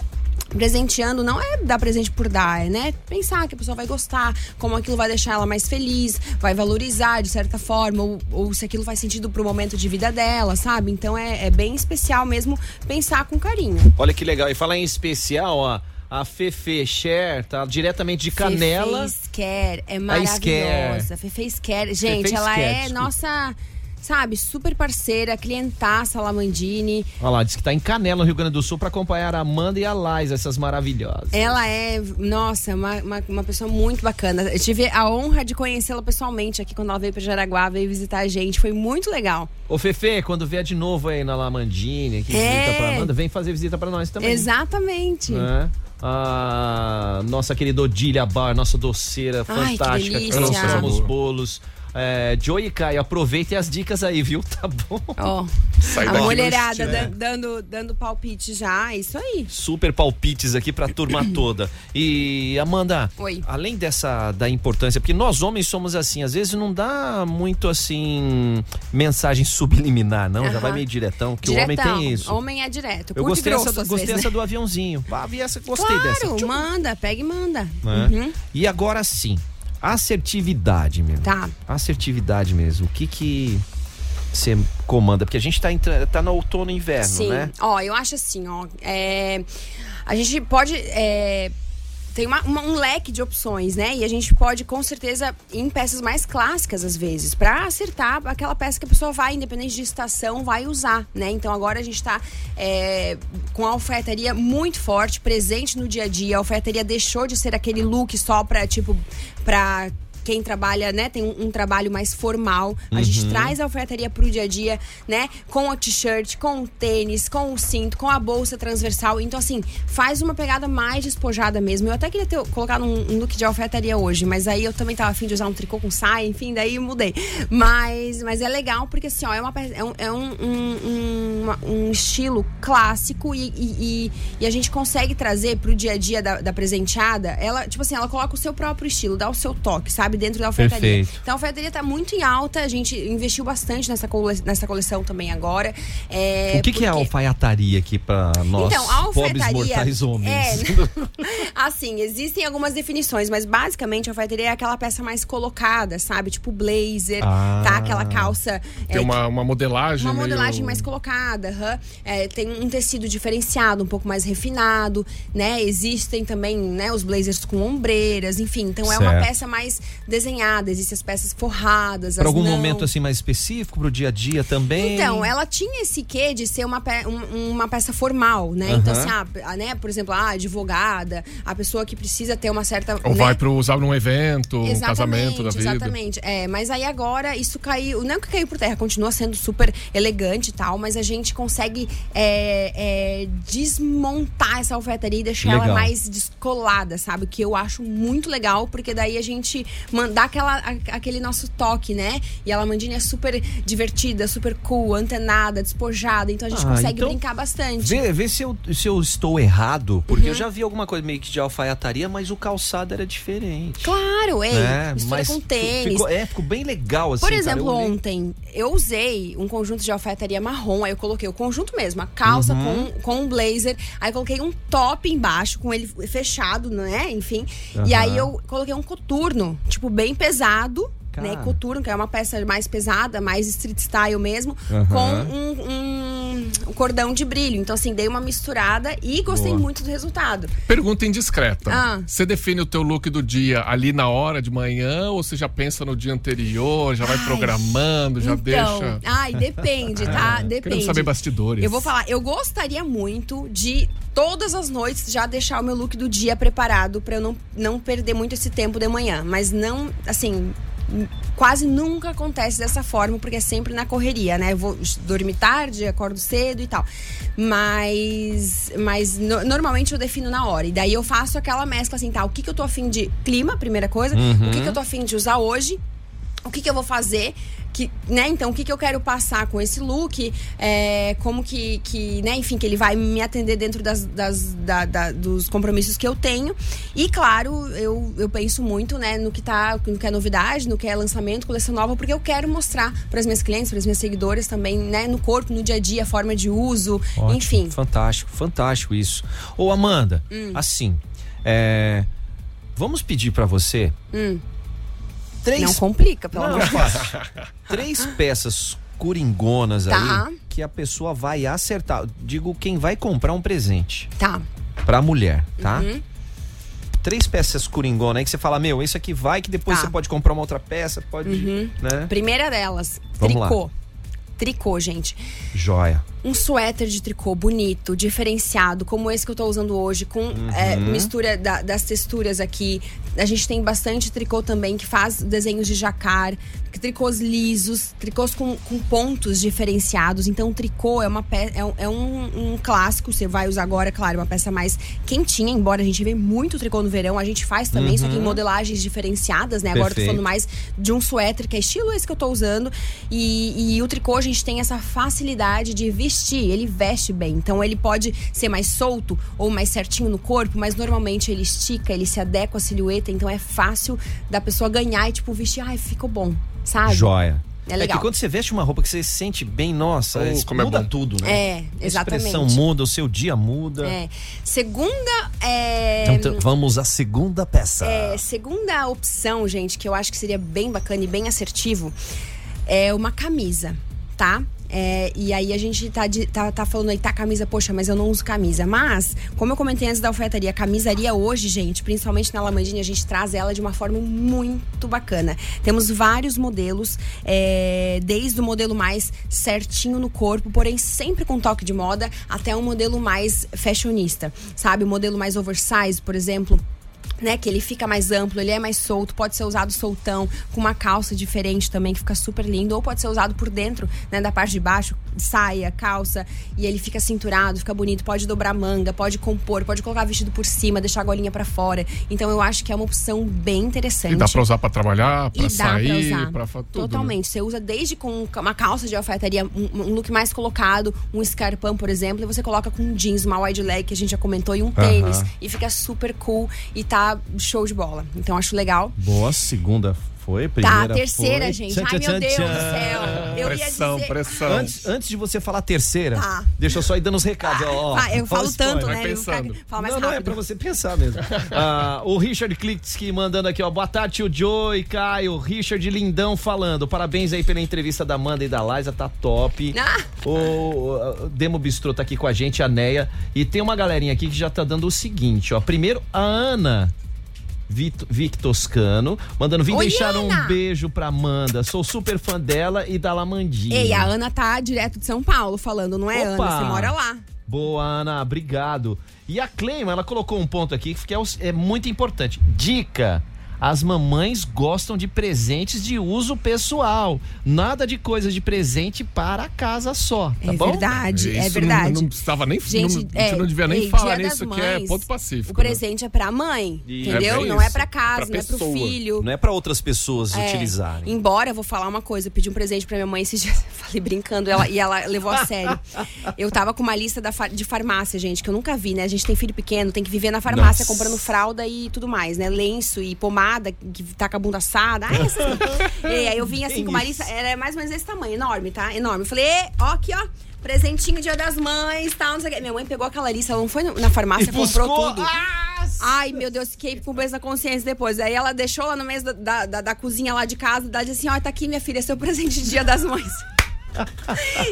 Presenteando não é dar presente por dar, é né? Pensar que a pessoa vai gostar, como aquilo vai deixar ela mais feliz, vai valorizar de certa forma, ou, ou se aquilo faz sentido pro momento de vida dela, sabe? Então é, é bem especial mesmo pensar com carinho. Olha que legal. E falar em especial, ó, a Fefe Cher, tá diretamente de Canela. Fefe Scare é maravilhosa. Fefe Scare. Gente, Fefe ela Scare, é desculpa. nossa sabe, super parceira, clientaça Lamandini. Olha lá, diz que tá em Canela, no Rio Grande do Sul, pra acompanhar a Amanda e a Lais, essas maravilhosas. Ela é, nossa, uma, uma, uma pessoa muito bacana. Eu tive a honra de conhecê-la pessoalmente aqui quando ela veio pra Jaraguá, veio visitar a gente. Foi muito legal. Ô, Fefe, quando vier de novo aí na Lamandine, aqui É. visita pra Amanda, vem fazer visita pra nós também. Exatamente. né? A nossa querida Odília Bar, nossa doceira Ai, que fantástica, delícia. lançamos bolos. É, Joey e Caio, aproveitem as dicas aí, viu? Tá bom? Ó, Sai a mulherada dando, dando palpite já, é isso aí. Super palpites aqui pra turma toda. E Amanda, Oi. além dessa da importância, porque nós homens somos assim, às vezes não dá muito assim mensagem subliminar, não, já Aham. vai meio diretão, que Diretão. o homem tem isso. Homem é direto. Eu gostei, grosso, essa, às gostei vezes, essa né? do aviãozinho. Ah, vi essa, gostei claro, dessa. Tchum. manda, pega e manda. né? Uhum. E agora sim, assertividade mesmo. Tá. Assertividade mesmo. O que que você comanda? Porque a gente tá, entra- tá no outono e inverno, Sim. né? Ó, eu acho assim, ó. é, a gente pode. é, tem uma- uma- um leque de opções, né? E a gente pode, com certeza, ir em peças mais clássicas, às vezes, pra acertar aquela peça que a pessoa vai, independente de estação, vai usar, né? Então agora a gente tá é, com a alfaiataria muito forte, presente no dia a dia. A alfaiataria deixou de ser aquele look só pra, tipo, pra quem trabalha, né, tem um, um trabalho mais formal. A gente Uhum. traz a alfaiataria pro dia a dia, né, com o t-shirt, com o tênis, com o cinto, com a bolsa transversal. Então, assim, faz uma pegada mais despojada mesmo. Eu até queria ter colocado um, um look de alfaiataria hoje, mas aí eu também tava afim de usar um tricô com saia, enfim, daí mudei. Mas, mas é legal porque, assim, ó, é, uma, é, um, é um, um, estilo clássico e, e, e- e a gente consegue trazer pro dia a dia da, da presenteada. Ela, tipo assim, ela coloca o seu próprio estilo, dá o seu toque, sabe? Dentro da alfaiataria. Perfeito. Então a alfaiataria tá muito em alta, a gente investiu bastante nessa, cole- nessa coleção também agora. É, o que, que é a porque- alfaiataria aqui pra nós, Então, a pobres alfaiataria. mortais homens? É, assim, existem algumas definições, mas basicamente a alfaiataria é aquela peça mais colocada, sabe? Tipo blazer, Ah. tá? Aquela calça. Tem é, uma, uma modelagem. uma meio- modelagem mais colocada. É, tem um tecido diferenciado, um pouco mais refinado, né? Existem também, né, os blazers com ombreiras, enfim. Então é uma peça mais desenhada, existem as peças forradas, Pra as algum não. momento assim mais específico, pro dia a dia também? Então, ela tinha esse quê de ser uma, pe- um- uma peça formal, né? Então, Aham. assim, ah, a- né, por exemplo, a advogada, a pessoa que precisa ter uma certa. Ou né? vai pro usar num evento, um Exatamente, casamento da vida. Exatamente. É, mas aí agora isso caiu. Não é que caiu por terra, continua sendo super elegante e tal, mas a gente consegue é, é, desmontar essa alfaiataria e deixar ela Legal. mais descolada, sabe? O que eu acho muito legal, porque daí a gente mandar aquela, aquele nosso toque, né? E a Lamandine é super divertida, super cool, antenada, despojada, então a gente Ah, consegue então brincar bastante. Vê, vê se, eu, se eu estou errado, porque Uhum. eu já vi alguma coisa meio que de alfaiataria, mas o calçado era diferente. Claro, ei, É, mistura mas com tênis. Ficou, é, ficou bem legal assim. Por cara, exemplo, eu olhei- ontem eu usei um conjunto de alfaiataria marrom, aí eu coloquei o conjunto mesmo, a calça Uhum. com, com um blazer, aí eu coloquei um top embaixo com ele fechado, né? Enfim. E Aham. aí eu coloquei um coturno, tipo, bem pesado. Né, Cara. coturno, que é uma peça mais pesada, mais street style mesmo, com um, um- um cordão de brilho. Então, assim, dei uma misturada e gostei Boa. muito do resultado. Pergunta indiscreta. Ah. Você define o teu look do dia ali na hora de manhã ou você já pensa no dia anterior, já vai programando, já então, deixa. Ai, depende, tá? É, Depende. Querendo saber bastidores. Eu vou falar, eu gostaria muito de todas as noites já deixar o meu look do dia preparado pra eu não, não perder muito esse tempo de manhã. Mas não, assim, quase nunca acontece dessa forma, porque é sempre na correria, né? Eu vou dormir tarde, acordo cedo e tal. Mas, mas no- normalmente eu defino na hora. E daí eu faço aquela mescla assim, tá? O que, que eu tô afim de clima, primeira coisa. Uhum. O que, que eu tô afim de usar hoje o que, que eu vou fazer que, né, então o que, que eu quero passar com esse look é, como que, que, né, enfim, que ele vai me atender dentro das, das- da- da- dos compromissos que eu tenho e claro, eu, eu penso muito, né, no que tá, no que é novidade, no que é lançamento, coleção nova, porque eu quero mostrar para as minhas clientes, para as minhas seguidoras também, né, no corpo, no dia a dia, a forma de uso, Ótimo, enfim. Fantástico, fantástico isso. Ô, Amanda, Hum. assim, é, vamos pedir pra você Hum. Três. Não complica, pelo amor de fácil. Três peças coringonas Tá. aí que a pessoa vai acertar. Digo, quem vai comprar um presente Tá. pra mulher, tá? Uhum. Três peças coringonas aí que você fala, meu, isso aqui vai, que depois Tá. você pode comprar uma outra peça, pode. Uhum. Né? Primeira delas, Vamos lá. tricô. Tricô, gente. Joia. Um suéter de tricô bonito, diferenciado, como esse que eu tô usando hoje, com é, mistura da- das texturas aqui. A gente tem bastante tricô também que faz desenhos de jacar, tricôs lisos, tricôs com, com pontos diferenciados. Então, o tricô é, uma pe- é, um, é um- um clássico, você vai usar agora, claro, uma peça mais quentinha, embora a gente vê muito tricô no verão, a gente faz também, só que em Uhum. modelagens diferenciadas, né? Agora eu tô Perfeito. falando mais de um suéter, que é estilo esse que eu tô usando. E, e o tricô, a gente tem essa facilidade de vestir, ele veste bem. Então ele pode ser mais solto ou mais certinho no corpo, mas normalmente ele estica, ele se adequa à silhueta, então é fácil da pessoa ganhar e, tipo, vestir, ai, ficou bom, sabe? Joia. É legal. que quando você veste uma roupa que você se sente bem, nossa, Oh, é muda bom. tudo, né? É, A exatamente. expressão muda, o seu dia muda. É. Segunda é. Então, então, vamos à segunda peça. É, segunda opção, gente, que eu acho que seria bem bacana e bem assertivo, é uma camisa, tá? É, e aí a gente tá, de- tá, tá falando aí, tá camisa, poxa, mas eu não uso camisa. Mas, como eu comentei antes da alfaiataria, a camisaria hoje, gente, principalmente na Lamandinha, a gente traz ela de uma forma muito bacana. Temos vários modelos, é, desde o modelo mais certinho no corpo, porém sempre com toque de moda, até um modelo mais fashionista, sabe? O modelo mais oversize, por exemplo né, que ele fica mais amplo, ele é mais solto, pode ser usado soltão, com uma calça diferente também, que fica super lindo, ou pode ser usado por dentro, né, da parte de baixo, saia, calça, e ele fica cinturado, fica bonito, pode dobrar manga, pode compor, pode colocar vestido por cima, deixar a golinha pra fora. Então eu acho que é uma opção bem interessante. E dá pra usar pra trabalhar, pra E dá sair, pra usar. pra fa- tudo. né? Totalmente. Você usa desde com uma calça de alfaiataria, um, um look mais colocado, um escarpão, por exemplo, e você coloca com um jeans, uma wide leg, que a gente já comentou, e um tênis. E fica super cool e tá show de bola. Então acho legal. Boa, segunda foi, Tá, primeira a terceira, foi. gente. Tchan, Ai, tchan, meu Deus tchan. do céu. Eu ia Pressão, dizer... pressão. Antes, antes de você falar a terceira, Tá. deixa eu só ir dando os recados. ó, Ah, eu falo o tanto, né? Eu mais não, não, é rápido. pra você pensar mesmo. Ah, o Richard Klitsky mandando aqui, ó. Boa tarde, tio Joe e Caio. Richard Lindão falando. Parabéns aí pela entrevista da Amanda e da Liza, tá top. Ah. O, o Demo Bistrô tá aqui com a gente, a Neia. E tem uma galerinha aqui que já tá dando o seguinte, ó. Primeiro, a Ana. Vic Toscano, mandando vir deixar Ana! um beijo pra Amanda. Sou super fã dela e da Lamandinha. Ei, a Ana tá direto de São Paulo falando, não é, Opa! Ana? Você mora lá. Boa, Ana, obrigado. E a Cleima, ela colocou um ponto aqui que é, é muito importante. Dica. As mamães gostam de presentes de uso pessoal. Nada de coisas de presente para a casa só, tá É bom? verdade, é Isso verdade. Não, não precisava nem Gente, não, a é, gente não devia nem ei, falar nisso, que é ponto O pacífico. né? presente é pra mãe, Isso. entendeu? É não é pra casa, Pra não é pro pessoa. filho. Não é para outras pessoas É, utilizarem. Embora, eu vou falar uma coisa, eu pedi um presente pra minha mãe esses dias, falei brincando, ela, e ela levou a sério. Eu tava com uma lista da de farmácia, gente, que eu nunca vi, né? A gente tem filho pequeno, tem que viver na farmácia Nossa. comprando fralda e tudo mais, né? Lenço e pomada que tá com a bunda assada. Essas. E aí eu vim assim Tem com uma isso. lista, era mais ou menos desse tamanho, enorme, tá? Enorme. Eu falei, "Ê, ó, aqui, ó. Presentinho Dia das Mães, tal, não sei o quê. Minha mãe pegou aquela lista, ela não foi na farmácia, E comprou tudo. Ai, meu Deus, fiquei com o peso na consciência depois. Aí ela deixou lá no meio da, da, da- da cozinha lá de casa, ela disse assim, ó, tá aqui, minha filha, seu presente de Dia das Mães.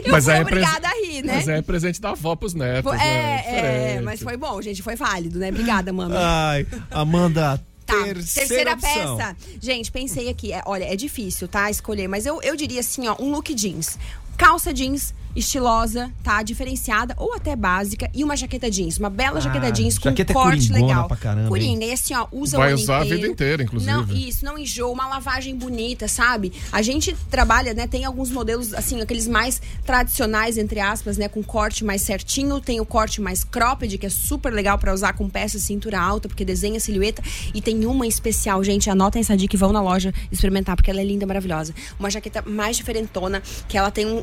Eu fui aí é obrigada a rir, né? Mas é presente da avó pros netos, Foi- né? é, é, mas foi bom, gente, foi válido, né? Obrigada, mami. Ai, Amanda, Tá, terceira, terceira, peça. Gente, pensei aqui, é, olha, é difícil, tá? Escolher, mas eu, eu diria assim, ó, um look jeans. Calça jeans, estilosa, tá? Diferenciada ou até básica. E uma jaqueta jeans. Uma bela Ah, jaqueta jeans com jaqueta é corte coringona legal. pra caramba, hein? Coringa. E assim, ó, usa Vai o ano usar a inteiro. vida inteira, inclusive. Não, isso, não enjoa. Uma lavagem bonita, sabe? A gente trabalha, né? Tem alguns modelos, assim, aqueles mais tradicionais, entre aspas, né? Com corte mais certinho. Tem o corte mais cropped, que é super legal pra usar com peça de cintura alta, porque desenha a silhueta. E tem uma especial, gente. Anotem essa dica e vão na loja experimentar, porque ela é linda, maravilhosa. Uma jaqueta mais diferentona, que ela tem um, um-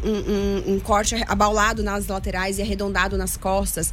um- um corte abaulado nas laterais e arredondado nas costas,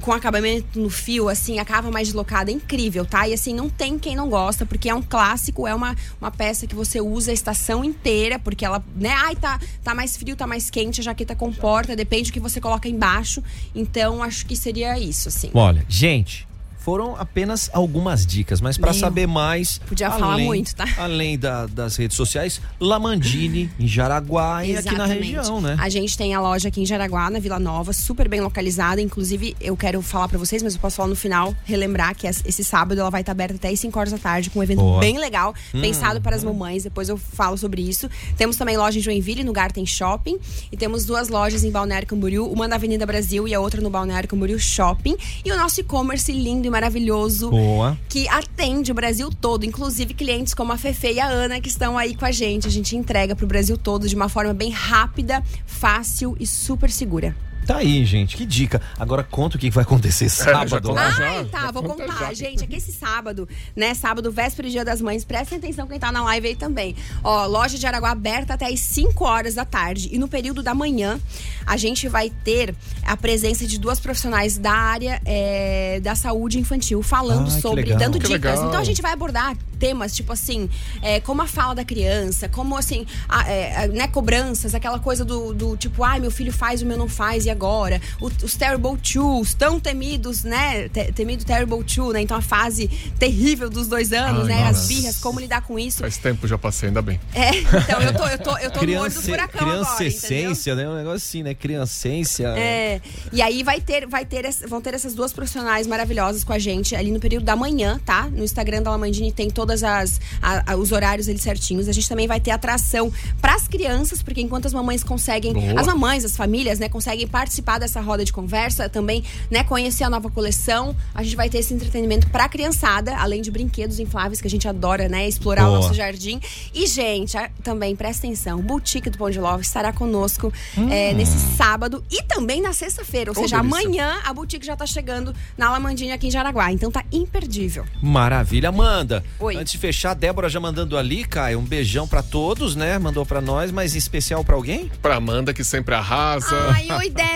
com acabamento no fio, assim, a cava mais deslocada. É incrível, tá? E assim, não tem quem não gosta, porque é um clássico, é uma, uma peça que você usa a estação inteira, porque ela, né? Ai, tá, tá mais frio, tá mais quente, a jaqueta comporta, depende do que você coloca embaixo. Então, acho que seria isso, assim. Olha, gente, foram apenas algumas dicas, mas para saber mais. podia falar muito, tá? Além da- das redes sociais, Lamandini, em Jaraguá e aqui na região, né? A gente tem a loja aqui em Jaraguá, na Vila Nova, super bem localizada. Inclusive, eu quero falar pra vocês, mas eu posso falar no final, relembrar que es- esse sábado ela vai estar aberta até às 5 horas da tarde, com um evento Boa. bem legal, Hum, pensado para as mamães. Depois eu falo sobre isso. Temos também loja em Joinville, no Garten Shopping. E temos duas lojas em Balneário Camboriú, uma na Avenida Brasil e a outra no Balneário Camboriú Shopping. E o nosso e-commerce lindo e maravilhoso Boa. que atende o Brasil todo, inclusive clientes como a Fefe e a Ana que estão aí com a gente. A gente entrega pro Brasil todo de uma forma bem rápida, fácil e super segura. Tá aí, gente, que dica. Agora conta o que vai acontecer sábado já lá. conta Ai, tá, vou conta contar. já. Gente, aqui esse sábado, né? Sábado, véspera e dia das mães. Prestem atenção quem tá na live aí também. Ó, loja de Araguá aberta até as 5 horas da tarde. E no período da manhã, a gente vai ter a presença de duas profissionais da área é, da saúde infantil falando que sobre, legal. dando Que dicas. legal. Então a gente vai abordar temas tipo assim, é, como a fala da criança, como assim, a- é, a- né, cobranças, aquela coisa do, do tipo, ai, meu filho faz, o meu não faz, e agora? O- os terrible twos, tão temidos, né? Te- temido terrible two, né? Então a fase terrível dos dois anos, Ai, né? As nossa. birras, como lidar com isso. Faz tempo já passei, ainda bem. É, então eu tô, eu tô, eu tô no olho do Criança, furacão agora, criancessência, né? Um negócio assim, né? Criancência. É, e aí vai ter, vai ter, vão ter essas duas profissionais maravilhosas com a gente ali no período da manhã, tá? No Instagram da Lamandini tem todas as a- a- os horários ali certinhos. A gente também vai ter atração pras crianças, porque enquanto as mamães conseguem, Boa. as mamães, as famílias, né, conseguem participar dessa roda de conversa, também, né, conhecer a nova coleção, a gente vai ter esse entretenimento pra criançada, além de brinquedos infláveis que a gente adora, né, explorar Boa. o nosso jardim. E gente, também presta atenção, Boutique do Pão de Love estará conosco é, nesse sábado e também na sexta-feira. Ou Oh, seja, delícia. amanhã a boutique já tá chegando na Lamandinha aqui em Jaraguá. Então tá imperdível. Maravilha, Amanda. Oi. Antes de fechar, a Débora já mandando ali, Caio, um beijão pra todos, né? Mandou pra nós, mas em especial pra alguém? Pra Amanda, que sempre arrasa. Ai, oi, Débora,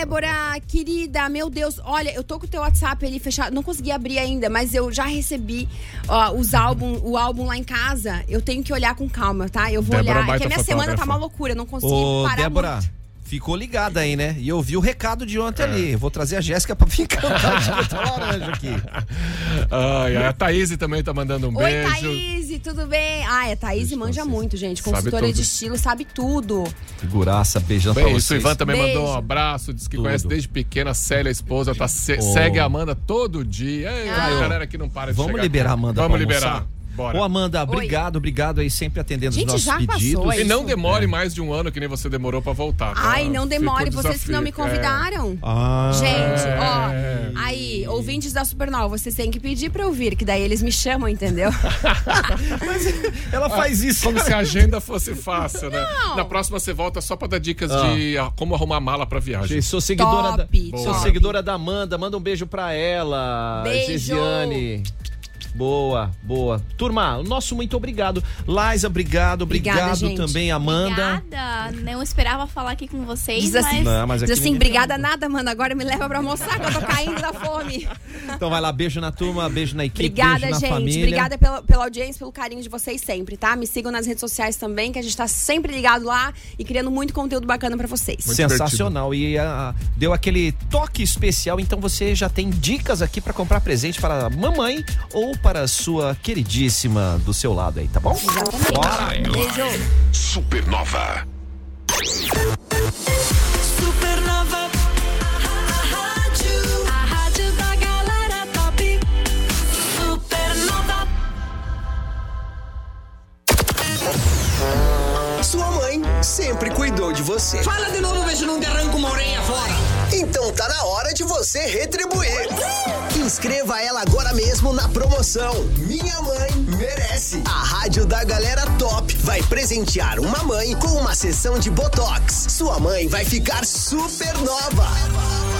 querida, meu Deus, olha, eu tô com o teu WhatsApp ali fechado, não consegui abrir ainda, mas eu já recebi ó, os álbum, o álbum lá em casa. Eu tenho que olhar com calma, tá? Eu vou Débora olhar. É que baita a minha semana tá uma loucura, não consegui Ô, parar Débora, muito. Ficou ligada aí, né? E eu vi o recado de ontem É. ali. Eu Vou trazer a Jéssica pra vir cantar de laranja aqui. Ai, ai, a Thaís também tá mandando um Oi, beijo. Thaís, tudo bem? Ah, a Thaís manja muito, gente. Consultora de estilo, sabe tudo. Figuraça, beijão pra Bem, vocês. isso, o Ivan também Beijo. mandou um abraço, disse que Tudo. conhece desde pequena, Célia, a esposa, tá, se- Oh. segue a Amanda todo dia. Ei, Ah. a galera que não para de Vamos chegar liberar a. Amanda Vamos pra liberar. almoçar? Bora. Ô, Amanda, obrigado, obrigado aí, sempre atendendo Gente, os nossos já passou, pedidos. é E não demore mais de um ano que nem você demorou pra voltar. tá? Ai, não demore, vocês que não me. É. convidaram. Ah. Gente, ó, aí, ouvintes da Supernova, vocês têm que pedir pra eu vir, que daí eles me chamam, entendeu? Ela faz isso. Como se a agenda fosse fácil, né? Não. Na próxima você volta só pra dar dicas Ah. de ah, como arrumar mala pra viagem. Gente, Sou seguidora, Top, da, sou seguidora da Amanda. Manda um beijo pra ela. Beijo. Gesiane. Boa, boa. Turma, o nosso muito obrigado. Laisa, obrigado. Obrigada, Obrigado gente. também, Amanda. Obrigada. Não esperava falar aqui com vocês, Diz assim, mas. Não, mas diz assim obrigada nada, mano, agora me leva pra almoçar que eu tô caindo da fome. Então vai lá, beijo na turma, beijo na equipe, Obrigada, beijo na gente. família. Obrigada pela, pela audiência, pelo carinho de vocês sempre, tá? Me sigam nas redes sociais também, que a gente tá sempre ligado lá e criando muito conteúdo bacana pra vocês. Muito Sensacional. E ah, deu aquele toque especial, então você já tem dicas aqui pra comprar presente para a mamãe ou para a sua queridíssima do seu lado aí, tá bom? Exatamente. Bora! Beijo. Supernova. Supernova. A rádio, a rádio da galera top. Supernova. Sua mãe sempre cuidou de você. Fala de novo, se não te arranca uma orelha fora. Então tá na hora de você retribuir. Inscreva ela agora mesmo na promoção Minha Mãe Merece. A Rádio da Galera Top vai presentear uma mãe com uma sessão de Botox. Sua mãe vai ficar super nova.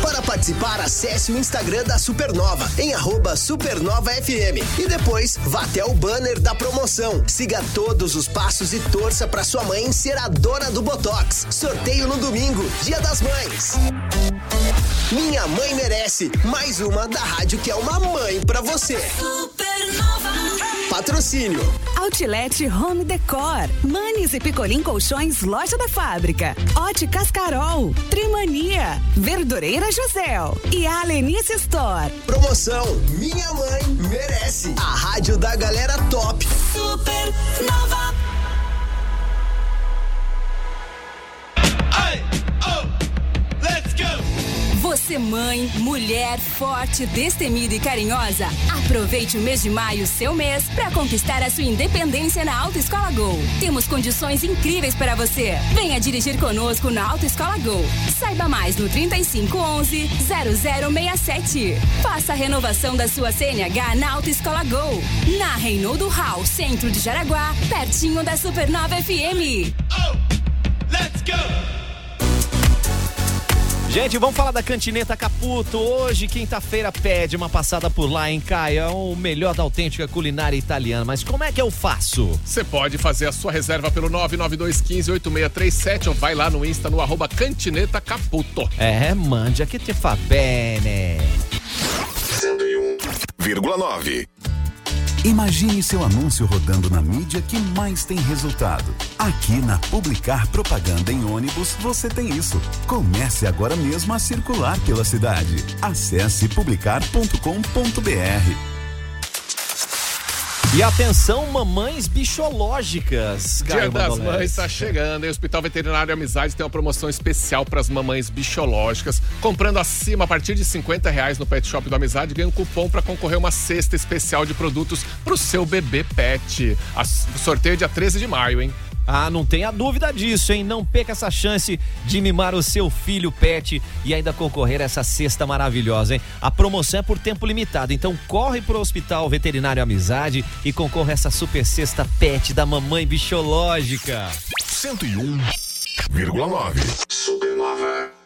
Para participar, acesse o Instagram da Supernova em arroba Supernova FM e depois vá até o banner da promoção. Siga todos os passos e torça para sua mãe ser a dona do Botox. Sorteio no domingo, Dia das Mães. Minha mãe merece mais uma da rádio que é uma mãe pra você. Supernova. Patrocínio. Outlet Home Decor, Manes e Picolim Colchões, Loja da Fábrica, Óticas Carol, Trimania, Verdureira José e a Alenice Store. Promoção Minha Mãe Merece. A rádio da galera top. Super Você mãe, mulher forte, destemida e carinhosa, aproveite o mês de maio, seu mês, para conquistar a sua independência na Autoescola Gol. Temos condições incríveis para você. Venha dirigir conosco na Autoescola Gol. Saiba mais no 3511 0067. Faça a renovação da sua CNH na Autoescola Gol. Na Reinaldo Hall, centro de Jaraguá, pertinho da Supernova FM. Let's go! Gente, vamos falar da Cantineta Caputo. Hoje, quinta-feira, pede uma passada por lá, Caio? É o melhor da autêntica culinária italiana. Mas como é que eu faço? Você pode fazer a sua reserva pelo 992158637 ou vai lá no Insta no arroba Cantineta Caputo. É, mande que te fa bene. 101,9. Imagine seu anúncio rodando na mídia que mais tem resultado. Aqui na Publicar Propaganda em ônibus você tem isso. Comece agora mesmo a circular pela cidade. Acesse publicar.com.br. E atenção, mamães bichológicas. Dia das. Mães está chegando e o Hospital Veterinário Amizade tem uma promoção especial para as mamães bichológicas. Comprando acima a partir de 50 reais no Pet Shop do Amizade, ganha um cupom para concorrer uma cesta especial de produtos para o seu bebê pet. A- sorteio é dia 13 de maio, hein? Ah, não tenha dúvida disso, hein? Não perca essa chance de mimar o seu filho pet e ainda concorrer a essa cesta maravilhosa, hein? A promoção é por tempo limitado, então corre pro Hospital Veterinário Amizade e concorra a essa super cesta pet da mamãe bichológica. 101,9. Supernova.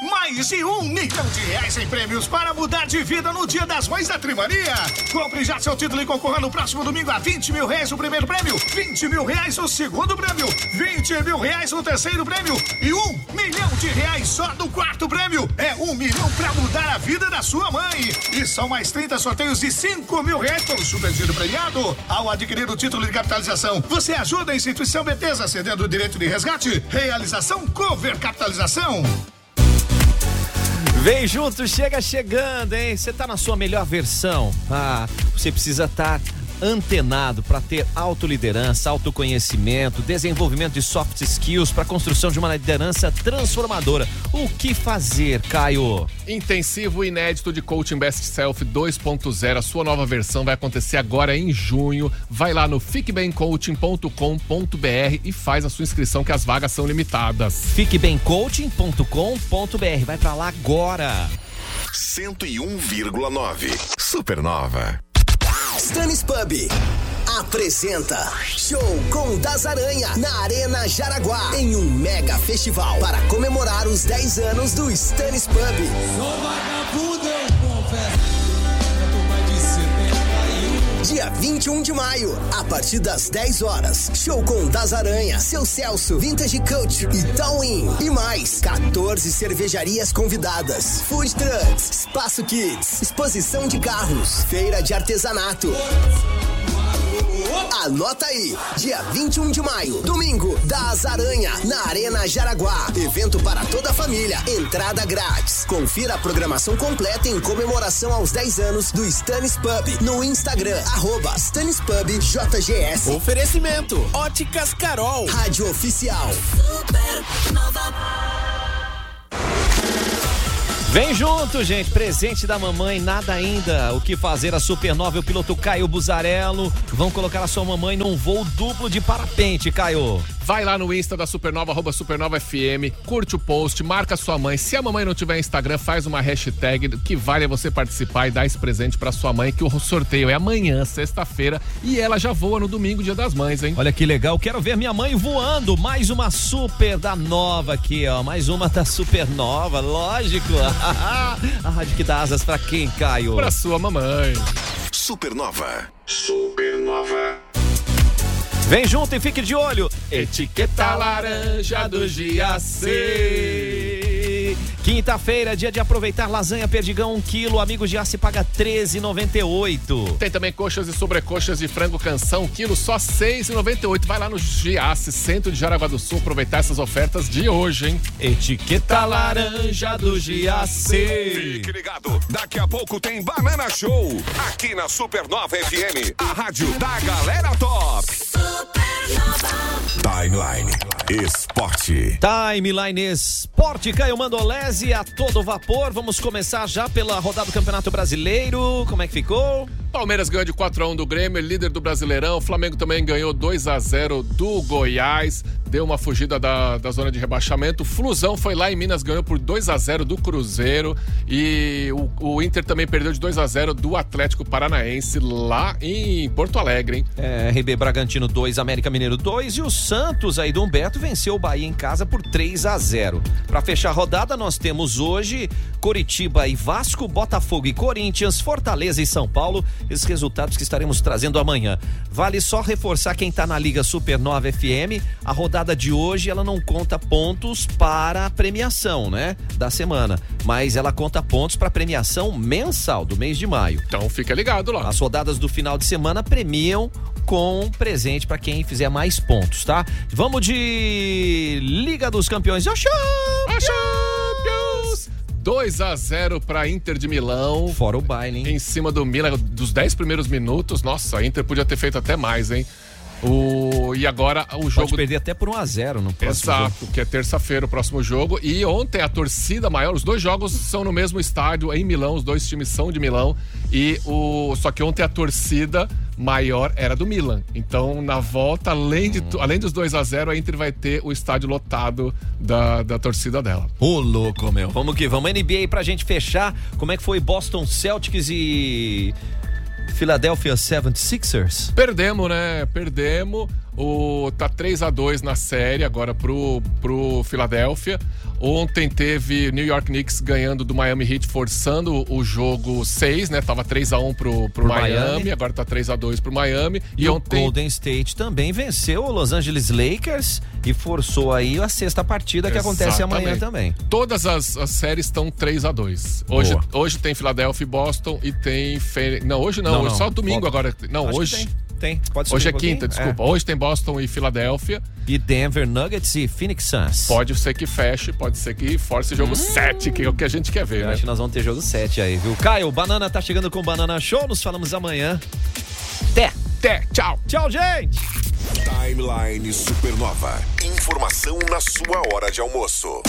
Mais de um milhão de reais em prêmios para mudar de vida no Dia das Mães da Trimania. Compre já seu título e concorra no próximo domingo a 20 mil reais o primeiro prêmio, 20 mil reais o segundo prêmio, 20 mil reais o terceiro prêmio e um milhão de reais só do quarto prêmio. É um milhão para mudar a vida da sua mãe. E são mais 30 sorteios de 5 mil reais com o super premiado. Ao adquirir o título de capitalização, você ajuda a instituição Betesa cedendo o direito de resgate. Realização Cover Capitalização. Vem junto, chega chegando, hein? Você tá na sua melhor versão. Ah, você precisa estar antenado para ter autoliderança, autoconhecimento, desenvolvimento de soft skills para construção de uma liderança transformadora. O que fazer, Caio? Intensivo inédito de Coaching Best Self 2.0. A sua nova versão vai acontecer agora em junho. Vai lá no fiquebemcoaching.com.br e faz a sua inscrição que as vagas são limitadas. Fiquebemcoaching.com.br. Vai para lá agora. 101,9. Supernova. Stannis Pub apresenta Show com Das Aranha na Arena Jaraguá em um mega festival para comemorar os 10 anos do Stannis Pub. Sou vagabundo, Dia 21 de maio, a partir das 10 horas. Show com Das Aranha, Seu Celso, Vintage Culture e Towin. E mais, 14 cervejarias convidadas. Food Trucks, Espaço Kids, exposição de carros, feira de artesanato. Anota aí, dia 21 de maio, domingo, das Aranha, na Arena Jaraguá. Evento para toda a família, entrada grátis. Confira a programação completa em comemoração aos 10 anos do Stannis Pub no Instagram, arroba Stannis Pub JGS. Oferecimento, Óticas Carol. Rádio Oficial. Vem junto, gente. Presente da mamãe, nada ainda. O que fazer? A Supernova e o piloto Caio Buzarello vão colocar a sua mamãe num voo duplo de parapente, Caio. Vai lá no Insta da Supernova, arroba Supernova FM, curte o post, marca sua mãe. Se a mamãe não tiver Instagram, faz uma hashtag que vale a você participar e dar esse presente pra sua mãe, que o sorteio é amanhã, sexta-feira, e ela já voa no domingo, dia das mães, hein? Olha que legal, quero ver minha mãe voando. Mais uma super da nova aqui, ó. Mais uma da Supernova, lógico. a rádio que dá asas pra quem, Caio? Pra sua mamãe. Supernova. Supernova. Vem junto e fique de olho. Etiqueta laranja do Giac. Quinta-feira, dia de aproveitar lasanha Perdigão 1 quilo. Amigos de Aço paga 13,98. Tem também coxas e sobrecoxas de frango canção, quilo só 6,98. Vai lá no Giasse, centro de Jaraguá do Sul, aproveitar essas ofertas de hoje, hein? Etiqueta laranja do Giasse. Fique ligado, daqui a pouco tem Banana Show, aqui na Supernova FM, a rádio da galera top. Timeline Esporte. Timeline Esporte, Caio Mandolese a todo vapor. Vamos começar já pela rodada do Campeonato Brasileiro. Como é que ficou? Palmeiras ganhou de 4x1 do Grêmio, líder do Brasileirão. O Flamengo também ganhou 2x0 do Goiás. Deu uma fugida da, da zona de rebaixamento. O Flusão foi lá em Minas, ganhou por 2x0 do Cruzeiro. E o, o Inter também perdeu de 2x0 do Atlético Paranaense lá em Porto Alegre, hein? É, RB Bragantino 2, América Mineiro 2 e o Santos aí do Humberto venceu o Bahia em casa por 3 a 0. Para fechar a rodada, nós temos hoje Coritiba e Vasco, Botafogo e Corinthians, Fortaleza e São Paulo, esses resultados que estaremos trazendo amanhã. Vale só reforçar quem tá na Liga Supernova FM, a rodada de hoje ela não conta pontos para a premiação, né, da semana, mas ela conta pontos para a premiação mensal do mês de maio. Então fica ligado lá. As rodadas do final de semana premiam com presente para quem fizer mais pontos, tá? Vamos de Liga dos Campeões. A Champions! 2 a 0 para Inter de Milão. Fora o baile, hein? Em cima do Milan, dos 10 primeiros minutos. Nossa, a Inter podia ter feito até mais, hein? O... E agora o jogo. Pode perder até por 1 a 0 no próximo Exato, jogo. que é terça-feira o próximo jogo. E ontem a torcida maior, os dois jogos são no mesmo estádio, em Milão, os dois times são de Milão. E o. Só que ontem a torcida maior era do Milan. Então, na volta, além, de, além dos 2 a 0 a Inter vai ter o estádio lotado da, da torcida dela. Ô, louco, meu. Vamos que vamos. NBA aí pra gente fechar. Como é que foi Boston Celtics e Philadelphia 76ers? Perdemos, né? Perdemos. O, tá 3 a 2 na série agora pro, pro Philadelphia. Ontem teve New York Knicks ganhando do Miami Heat, forçando o jogo 6, né? Tava 3 a 1 pro, pro Pro Miami, Miami. agora tá 3 a 2 pro Miami. E, E, o ontem Golden State também venceu o Los Angeles Lakers e forçou aí a sexta partida que acontece amanhã Exatamente. também. Todas as, as séries estão 3 a 2 hoje, Boa. hoje tem Philadelphia e Boston e tem. Fe... Não, hoje não, Não, hoje não. só domingo Volta. agora. Não, hoje. Tem. Pode subir Hoje é um quinta, desculpa. Hoje tem Boston e Filadélfia. E Denver Nuggets e Phoenix Suns. Pode ser que feche, pode ser que force jogo 7, que é o que a gente quer ver, Eu né? acho que nós vamos ter jogo 7 aí, viu? Caio, o Banana tá chegando com o Banana Show. Nos falamos amanhã. Até. Até. Tchau. Tchau, gente. Timeline Supernova. Informação na sua hora de almoço.